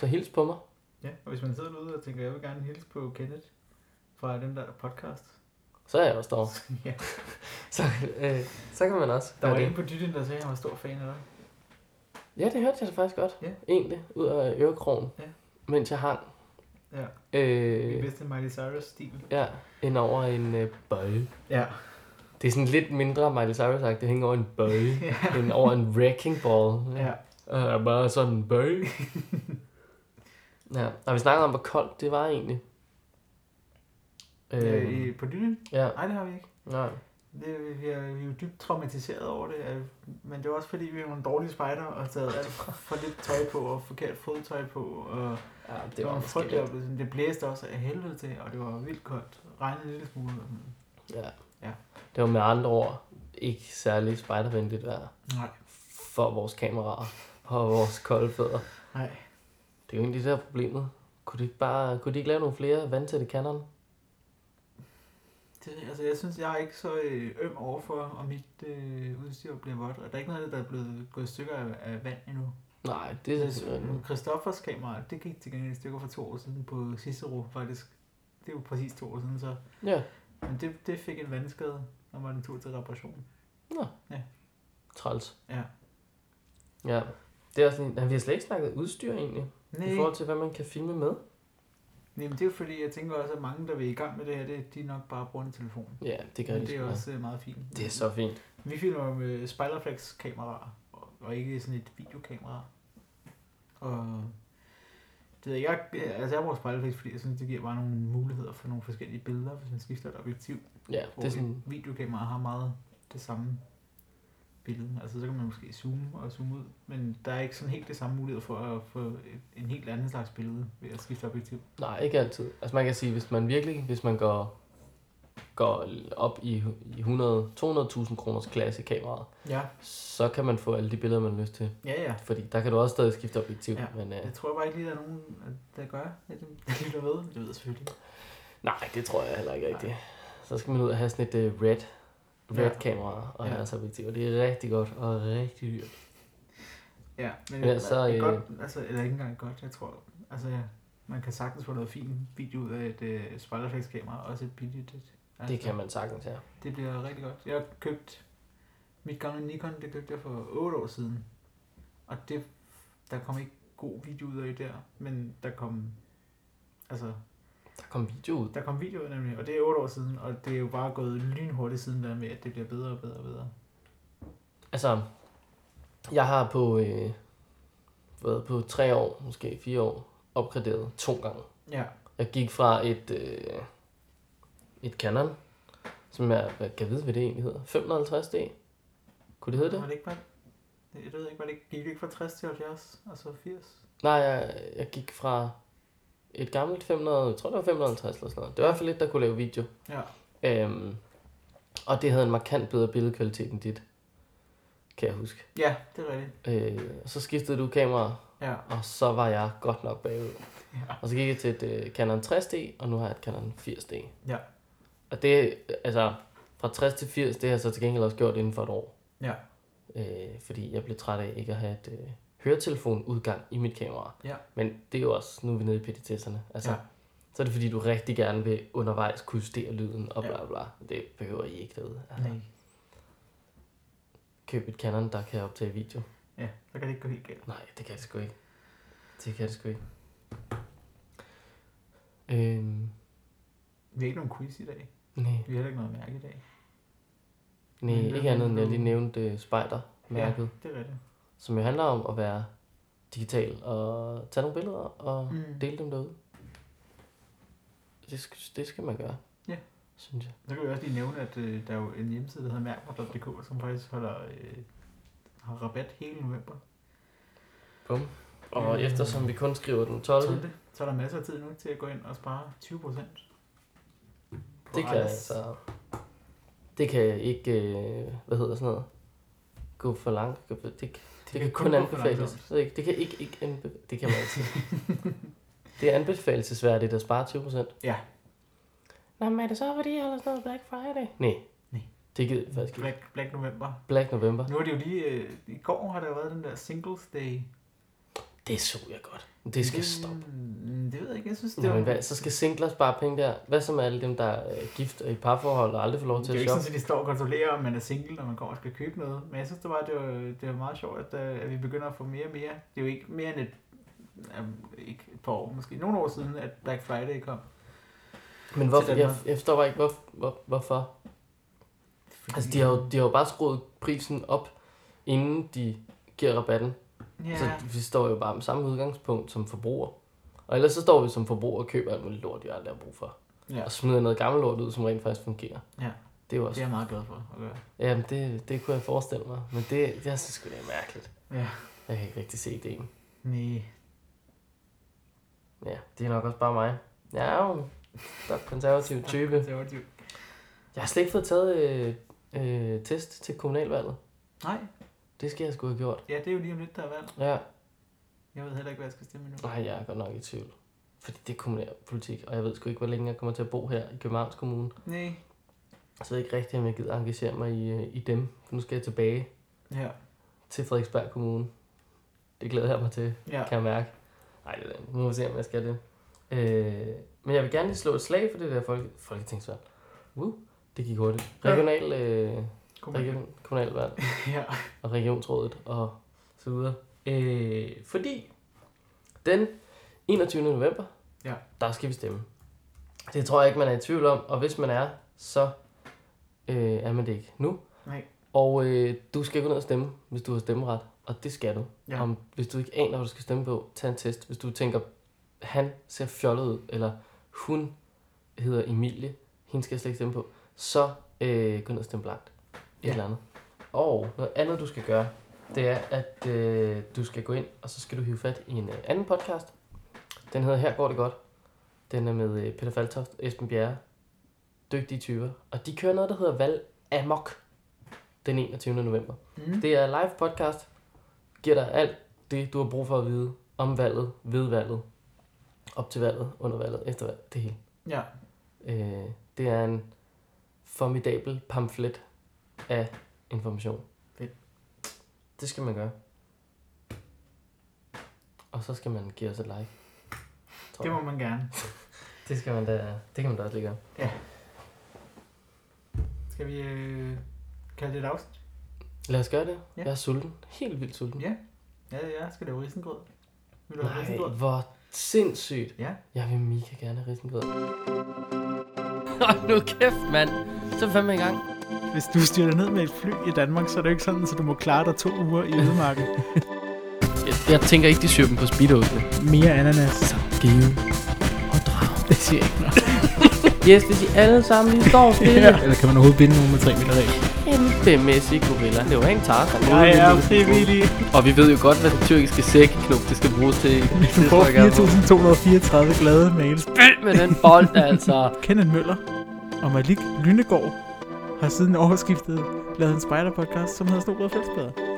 [SPEAKER 1] Så hils på mig.
[SPEAKER 2] Ja, og hvis man sidder derude og tænker, jeg vil gerne hilse på Kenneth fra den der podcast.
[SPEAKER 1] Så er jeg også derovre.
[SPEAKER 2] ja.
[SPEAKER 1] Så, øh, så kan man også
[SPEAKER 2] Der var
[SPEAKER 1] gøre
[SPEAKER 2] en
[SPEAKER 1] det.
[SPEAKER 2] på Dytten, der sagde, at han var stor fan af dig.
[SPEAKER 1] Ja, det hørte jeg da faktisk godt.
[SPEAKER 2] Ja.
[SPEAKER 1] Egentlig, ud af ørekrogen.
[SPEAKER 2] Ja.
[SPEAKER 1] Mens jeg hang.
[SPEAKER 2] Ja,
[SPEAKER 1] Øh,
[SPEAKER 2] i bedste Miley Cyrus-stil.
[SPEAKER 1] ja, ind over en øh, bøje.
[SPEAKER 2] Ja.
[SPEAKER 1] Det er sådan lidt mindre Miley Cyrus sagt, det hænger over en bøje.
[SPEAKER 2] ja.
[SPEAKER 1] end over en wrecking ball.
[SPEAKER 2] Ja.
[SPEAKER 1] Uh, bare sådan en bøje. ja, og vi snakkede om, hvor koldt det var egentlig.
[SPEAKER 2] Øh,
[SPEAKER 1] Øh,
[SPEAKER 2] på Dytten?
[SPEAKER 1] ja,
[SPEAKER 2] Nej, det har vi ikke.
[SPEAKER 1] nej.
[SPEAKER 2] Det, vi, er, vi er jo dybt traumatiseret over det, men det er også fordi, vi er nogle dårlige spejder og har taget alt for lidt tøj på og forkert fodtøj på. Og
[SPEAKER 1] Ja,
[SPEAKER 2] det, var
[SPEAKER 1] var
[SPEAKER 2] frygtelig
[SPEAKER 1] lidt.
[SPEAKER 2] oplevelse. Det blæste også af helvede til, og det var vildt koldt. Regnede en lille smule.
[SPEAKER 1] Ja.
[SPEAKER 2] Ja.
[SPEAKER 1] Det var med andre ord ikke særlig spejdervenligt vejr
[SPEAKER 2] Nej.
[SPEAKER 1] for vores kameraer og vores kolde fødder.
[SPEAKER 2] Nej.
[SPEAKER 1] Det er jo egentlig det der er problemet. Kunne de ikke bare kunne de ikke lave nogle flere vandtætte kanon?
[SPEAKER 2] Det, altså, jeg synes, jeg er ikke så øh, øm overfor, om mit øh, udstyr bliver vådt. Og der er ikke noget der er blevet gået stykker af, af vand endnu.
[SPEAKER 1] Nej, det er
[SPEAKER 2] Det,
[SPEAKER 1] øh,
[SPEAKER 2] Christoffers kamera, det gik til gengæld stykker for to år siden på Cicero, faktisk. Det er jo præcis to år siden, så.
[SPEAKER 1] Ja,
[SPEAKER 2] Men det, det fik en vandskade, når man tog til reparation.
[SPEAKER 1] træls.
[SPEAKER 2] Ja.
[SPEAKER 1] Ja. Det er også en, vi har slet ikke snakket udstyr egentlig,
[SPEAKER 2] Nej,
[SPEAKER 1] i forhold til, hvad man kan filme med.
[SPEAKER 2] Nej, men det er fordi, jeg tænker også, at mange, der vil i gang med det her, det, de nok bare bruger en telefon.
[SPEAKER 1] Ja, det kan
[SPEAKER 2] Men
[SPEAKER 1] det
[SPEAKER 2] det er også øh, meget fint.
[SPEAKER 1] Det er så fint.
[SPEAKER 2] Vi filmer med spejlerflex-kameraer, og- og ikke sådan et videokamera. Og det jeg, altså jeg bruger spejlerflex, fordi jeg synes, det giver bare nogle muligheder for nogle forskellige billeder, hvis man skifter et objektiv.
[SPEAKER 1] Ja, det er sådan,
[SPEAKER 2] videokamera har meget det samme billede. Altså så kan man måske zoome og zoome ud, men der er ikke sådan helt det samme mulighed for at få en helt anden slags billede ved at skifte objektiv.
[SPEAKER 1] Nej, ikke altid. Altså man kan sige, hvis man virkelig, hvis man går, går op i, i 100 200.000 kroners klasse kameraet,
[SPEAKER 2] Ja,
[SPEAKER 1] så kan man få alle de billeder, man har lyst til.
[SPEAKER 2] ja, ja.
[SPEAKER 1] Fordi der kan du også stadig skifte objektiv.
[SPEAKER 2] Ja.
[SPEAKER 1] Men, øh,
[SPEAKER 2] Jeg tror bare ikke lige, der er nogen, der gør, at de lytter med. Det ved jeg selvfølgelig.
[SPEAKER 1] nej, det tror jeg heller ikke rigtigt. Så skal man ud og have sådan et uh, red, red
[SPEAKER 2] Ja.
[SPEAKER 1] kamera og
[SPEAKER 2] Ja.
[SPEAKER 1] deres objektiv. Og det er rigtig godt og rigtig dyrt.
[SPEAKER 2] Ja, men
[SPEAKER 1] Ja,
[SPEAKER 2] ja,
[SPEAKER 1] så,
[SPEAKER 2] så,
[SPEAKER 1] øh,
[SPEAKER 2] godt, altså, eller ikke engang godt, jeg tror, altså ja, man kan sagtens få noget fin video ud af et uh, spejlerflekskamera, også et billigt et. Altså,
[SPEAKER 1] Det kan man sagtens, ja.
[SPEAKER 2] Det bliver rigtig godt. Jeg har købt mit gamle Nikon, det købte jeg for 8 år siden. Og det, der kom ikke god video ud af der, men der kom, altså,
[SPEAKER 1] Der kom video ud.
[SPEAKER 2] der kom video ud nemlig, og det er 8 år siden, og det er jo bare gået lynhurtigt siden der med, at det bliver bedre og bedre og bedre.
[SPEAKER 1] Altså, jeg har på, øh, været på tre år, måske fire år, opgraderet to gange.
[SPEAKER 2] Ja,
[SPEAKER 1] Jeg gik fra et, øh, et Canon, som jeg hvad, kan vide, hvad det egentlig hedder. 550D. Kunne det hedde
[SPEAKER 2] var
[SPEAKER 1] det?
[SPEAKER 2] det ikke bare, jeg ved ikke, var det ikke, gik det ikke fra 60 til 70, og så 80?
[SPEAKER 1] Nej, jeg, jeg gik fra et gammelt 500, jeg tror det var 550 eller sådan noget. Det var i hvert fald et, der kunne lave video.
[SPEAKER 2] Ja,
[SPEAKER 1] Øhm, og det havde en markant bedre billedkvalitet end dit, kan jeg huske.
[SPEAKER 2] ja det er rigtigt.
[SPEAKER 1] Øh, og så skiftede du kamera,
[SPEAKER 2] Ja,
[SPEAKER 1] og så var jeg godt nok bagud.
[SPEAKER 2] ja,
[SPEAKER 1] Og så gik jeg til et øh, Canon 60D, og nu har jeg et Canon 80D.
[SPEAKER 2] ja,
[SPEAKER 1] Og det, altså, fra 60 til 80, det har jeg så til gengæld også gjort inden for et år.
[SPEAKER 2] ja,
[SPEAKER 1] Øh, fordi jeg blev træt af ikke at have et øh, høretelefonudgang i mit kamera.
[SPEAKER 2] Ja.
[SPEAKER 1] Men det er jo også, nu er vi nede i petitesserne. Altså,
[SPEAKER 2] Ja.
[SPEAKER 1] ja. Så er det fordi, du rigtig gerne vil undervejs kunne justere lyden og
[SPEAKER 2] Ja.
[SPEAKER 1] bla bla. Det behøver I ikke derude. Altså,
[SPEAKER 2] nej.
[SPEAKER 1] køb et Canon, der kan optage video.
[SPEAKER 2] Ja, så kan det ikke gå helt galt.
[SPEAKER 1] Nej, det kan det sgu ikke. Det kan det sgu ikke. Øhm,
[SPEAKER 2] Vi har ikke nogen quiz i dag.
[SPEAKER 1] nej,
[SPEAKER 2] Vi har ikke noget mærke i dag.
[SPEAKER 1] nej, ikke
[SPEAKER 2] er
[SPEAKER 1] andet end jeg lige nævnte uh, Spider-mærket.
[SPEAKER 2] Ja, det er rigtigt.
[SPEAKER 1] Som jo handler om at være digital og tage nogle billeder og
[SPEAKER 2] Mm.
[SPEAKER 1] dele dem derude. Det skal, det skal man gøre.
[SPEAKER 2] Ja.
[SPEAKER 1] Synes jeg.
[SPEAKER 2] Så kan vi også lige nævne, at øh, der er jo en hjemmeside, der hedder mærkbar.dk, som faktisk holder, øh, har rabat hele november.
[SPEAKER 1] Bum. Og
[SPEAKER 2] Mm.
[SPEAKER 1] eftersom vi kun skriver den 12.
[SPEAKER 2] 12. Så er der masser af tid nu til at gå ind og spare 20 procent.
[SPEAKER 1] Det kan altså... Det kan ikke, øh, hvad hedder sådan noget, gå for langt. Det, det, kan kun anbefales. Det, ikke- det kan ikke, ikke anbe, det kan man altid. det er anbefalesværdigt at spare 20%.
[SPEAKER 2] Ja.
[SPEAKER 1] Nå, men er det så, fordi jeg holder sådan noget Black Friday? Nej.
[SPEAKER 2] Nej.
[SPEAKER 1] Det gider faktisk ikke.
[SPEAKER 2] Black, Black November.
[SPEAKER 1] Black November.
[SPEAKER 2] Nu er det jo lige, øh, i går har der været den der Singles Day.
[SPEAKER 1] Det så jeg godt. Det skal stoppe.
[SPEAKER 2] Mm, Det ved jeg ikke, jeg synes, det
[SPEAKER 1] Nå,
[SPEAKER 2] var...
[SPEAKER 1] men hvad, så skal singler spare penge der. Hvad så med alle dem, der er gift og i parforhold og aldrig får lov
[SPEAKER 2] det
[SPEAKER 1] til
[SPEAKER 2] er jo
[SPEAKER 1] at
[SPEAKER 2] ikke
[SPEAKER 1] shoppe?
[SPEAKER 2] sådan, at de står og kontrollerer, om man er single, når man går og skal købe noget. Men jeg synes, det var, det var, det var meget sjovt, at, øh, at vi begynder at få mere og mere. Det er jo ikke mere end et, um, ikke et par år, måske nogle år siden, at Black Friday kom.
[SPEAKER 1] Men hvorfor, jeg, jeg forstår bare ikke, hvor, hvor, hvorfor.
[SPEAKER 2] Fordi,
[SPEAKER 1] Altså, de har, jo, de har jo bare skruet prisen op, inden de giver rabatten.
[SPEAKER 2] Ja,
[SPEAKER 1] Så vi står jo bare med samme udgangspunkt som forbruger. Og ellers så står vi som forbruger og køber alt muligt lort, vi aldrig har brug for.
[SPEAKER 2] ja,
[SPEAKER 1] Og smider noget gammelt lort ud, som rent faktisk fungerer.
[SPEAKER 2] Ja.
[SPEAKER 1] Det er jo
[SPEAKER 2] det
[SPEAKER 1] også...
[SPEAKER 2] er jeg meget glad for at gøre.
[SPEAKER 1] Jamen, det, det kunne jeg forestille mig. Men det, jeg synes sgu, det er mærkeligt.
[SPEAKER 2] Ja.
[SPEAKER 1] Jeg kan ikke rigtig se ideen.
[SPEAKER 2] Nej.
[SPEAKER 1] Ja, det er nok også bare mig. Jeg er jo stok konservativ type.
[SPEAKER 2] Konservativ.
[SPEAKER 1] Jeg har slet ikke fået taget øh, øh, test til kommunalvalget.
[SPEAKER 2] Nej,
[SPEAKER 1] Det skal jeg sgu have gjort.
[SPEAKER 2] ja, det er jo lige om lidt, der er valg.
[SPEAKER 1] Ja.
[SPEAKER 2] Jeg ved heller ikke, hvad jeg skal stemme endnu.
[SPEAKER 1] Nej, jeg er godt nok i tvivl. Fordi det er kommunalpolitik, og jeg ved sgu ikke, hvor længe jeg kommer til at bo her i Københavns Kommune.
[SPEAKER 2] Nej.
[SPEAKER 1] Så jeg ved ikke rigtigt, om jeg gider engagere mig i, øh, i dem. For nu skal jeg tilbage
[SPEAKER 2] Ja.
[SPEAKER 1] til Frederiksberg Kommune. Det glæder jeg mig til,
[SPEAKER 2] Ja.
[SPEAKER 1] kan jeg mærke. Nej, det er. Nu må vi se, om jeg skal det. Øh, men jeg vil gerne lige slå et slag for det der folke, folketingsvalg. Woo, det gik hurtigt.
[SPEAKER 2] Ja.
[SPEAKER 1] Regional, øh,
[SPEAKER 2] Kom igen.
[SPEAKER 1] region, kommunalvalg.
[SPEAKER 2] Ja.
[SPEAKER 1] og regionsrådet og så videre. Øh, fordi den 21. november,
[SPEAKER 2] Ja.
[SPEAKER 1] der skal vi stemme. Det tror jeg ikke, man er i tvivl om, og hvis man er, så øh, er man det ikke nu.
[SPEAKER 2] Nej.
[SPEAKER 1] Og øh, du skal gå ned og stemme, hvis du har stemmeret, og det skal du.
[SPEAKER 2] Ja.
[SPEAKER 1] Om, hvis du ikke aner, hvad du skal stemme på, tag en test. Hvis du tænker, han ser fjollet ud, eller hun hedder Emilie, hende skal jeg slet ikke stemme på, så øh, gå ned og stemme blankt.
[SPEAKER 2] Ja.
[SPEAKER 1] eller andet. Og noget andet, du skal gøre, det er, at øh, du skal gå ind, og så skal du hive fat i en øh, anden podcast. Den hedder Her går det godt. Den er med øh, Peter Faltoft Esben Bjerre. Dygtige typer. Og de kører noget, der hedder Valg Amok den 21. november.
[SPEAKER 2] Mm.
[SPEAKER 1] Det er live podcast. Giver dig alt det, du har brug for at vide om valget, ved valget, op til valget, under valget, efter valget, det hele.
[SPEAKER 2] Ja.
[SPEAKER 1] Øh, det er en formidabel pamflet af information.
[SPEAKER 2] Fedt.
[SPEAKER 1] Det skal man gøre. Og så skal man give os et like. tror
[SPEAKER 2] Det må
[SPEAKER 1] jeg.
[SPEAKER 2] man gerne.
[SPEAKER 1] det skal man da, det kan man da også lige gøre.
[SPEAKER 2] Skal vi øh, kalde det et afsnit?
[SPEAKER 1] Lad os gøre det.
[SPEAKER 2] Ja.
[SPEAKER 1] Jeg er sulten. Helt vildt sulten.
[SPEAKER 2] Ja. Ja, ja. Skal lave risengrød? Vil du have
[SPEAKER 1] Nej,
[SPEAKER 2] risengrød?
[SPEAKER 1] hvor sindssygt.
[SPEAKER 2] Ja.
[SPEAKER 1] Jeg vil mega gerne have risengrød. Hold nu kæft, mand. Så er vi fandme i gang.
[SPEAKER 2] Hvis du styrter ned med et fly i Danmark, så er det jo ikke sådan, så du må klare dig to uger i ødemarken.
[SPEAKER 1] Jeg, jeg tænker ikke, de syr dem på speedosene.
[SPEAKER 2] Mere ananas.
[SPEAKER 1] Så give og drag.
[SPEAKER 2] Det siger ikke noget.
[SPEAKER 1] Yes, hvis I alle sammen lige står stille. ja.
[SPEAKER 2] Eller kan man overhovedet binde nogen med 3 meter regel?
[SPEAKER 1] Kæmpemæssig gorilla. Det var en Tarzan.
[SPEAKER 2] Jeg er frivillig.
[SPEAKER 1] Og vi ved jo godt, hvad den tyrkiske sækknop, det skal bruges til.
[SPEAKER 2] Du får 4.234 glade mails.
[SPEAKER 1] Spil med den bold, altså.
[SPEAKER 2] Kenneth Møller og Malik Lynegård har siden årsskiftet lavet en spider-podcast, som hedder Snobrød Fællesbader.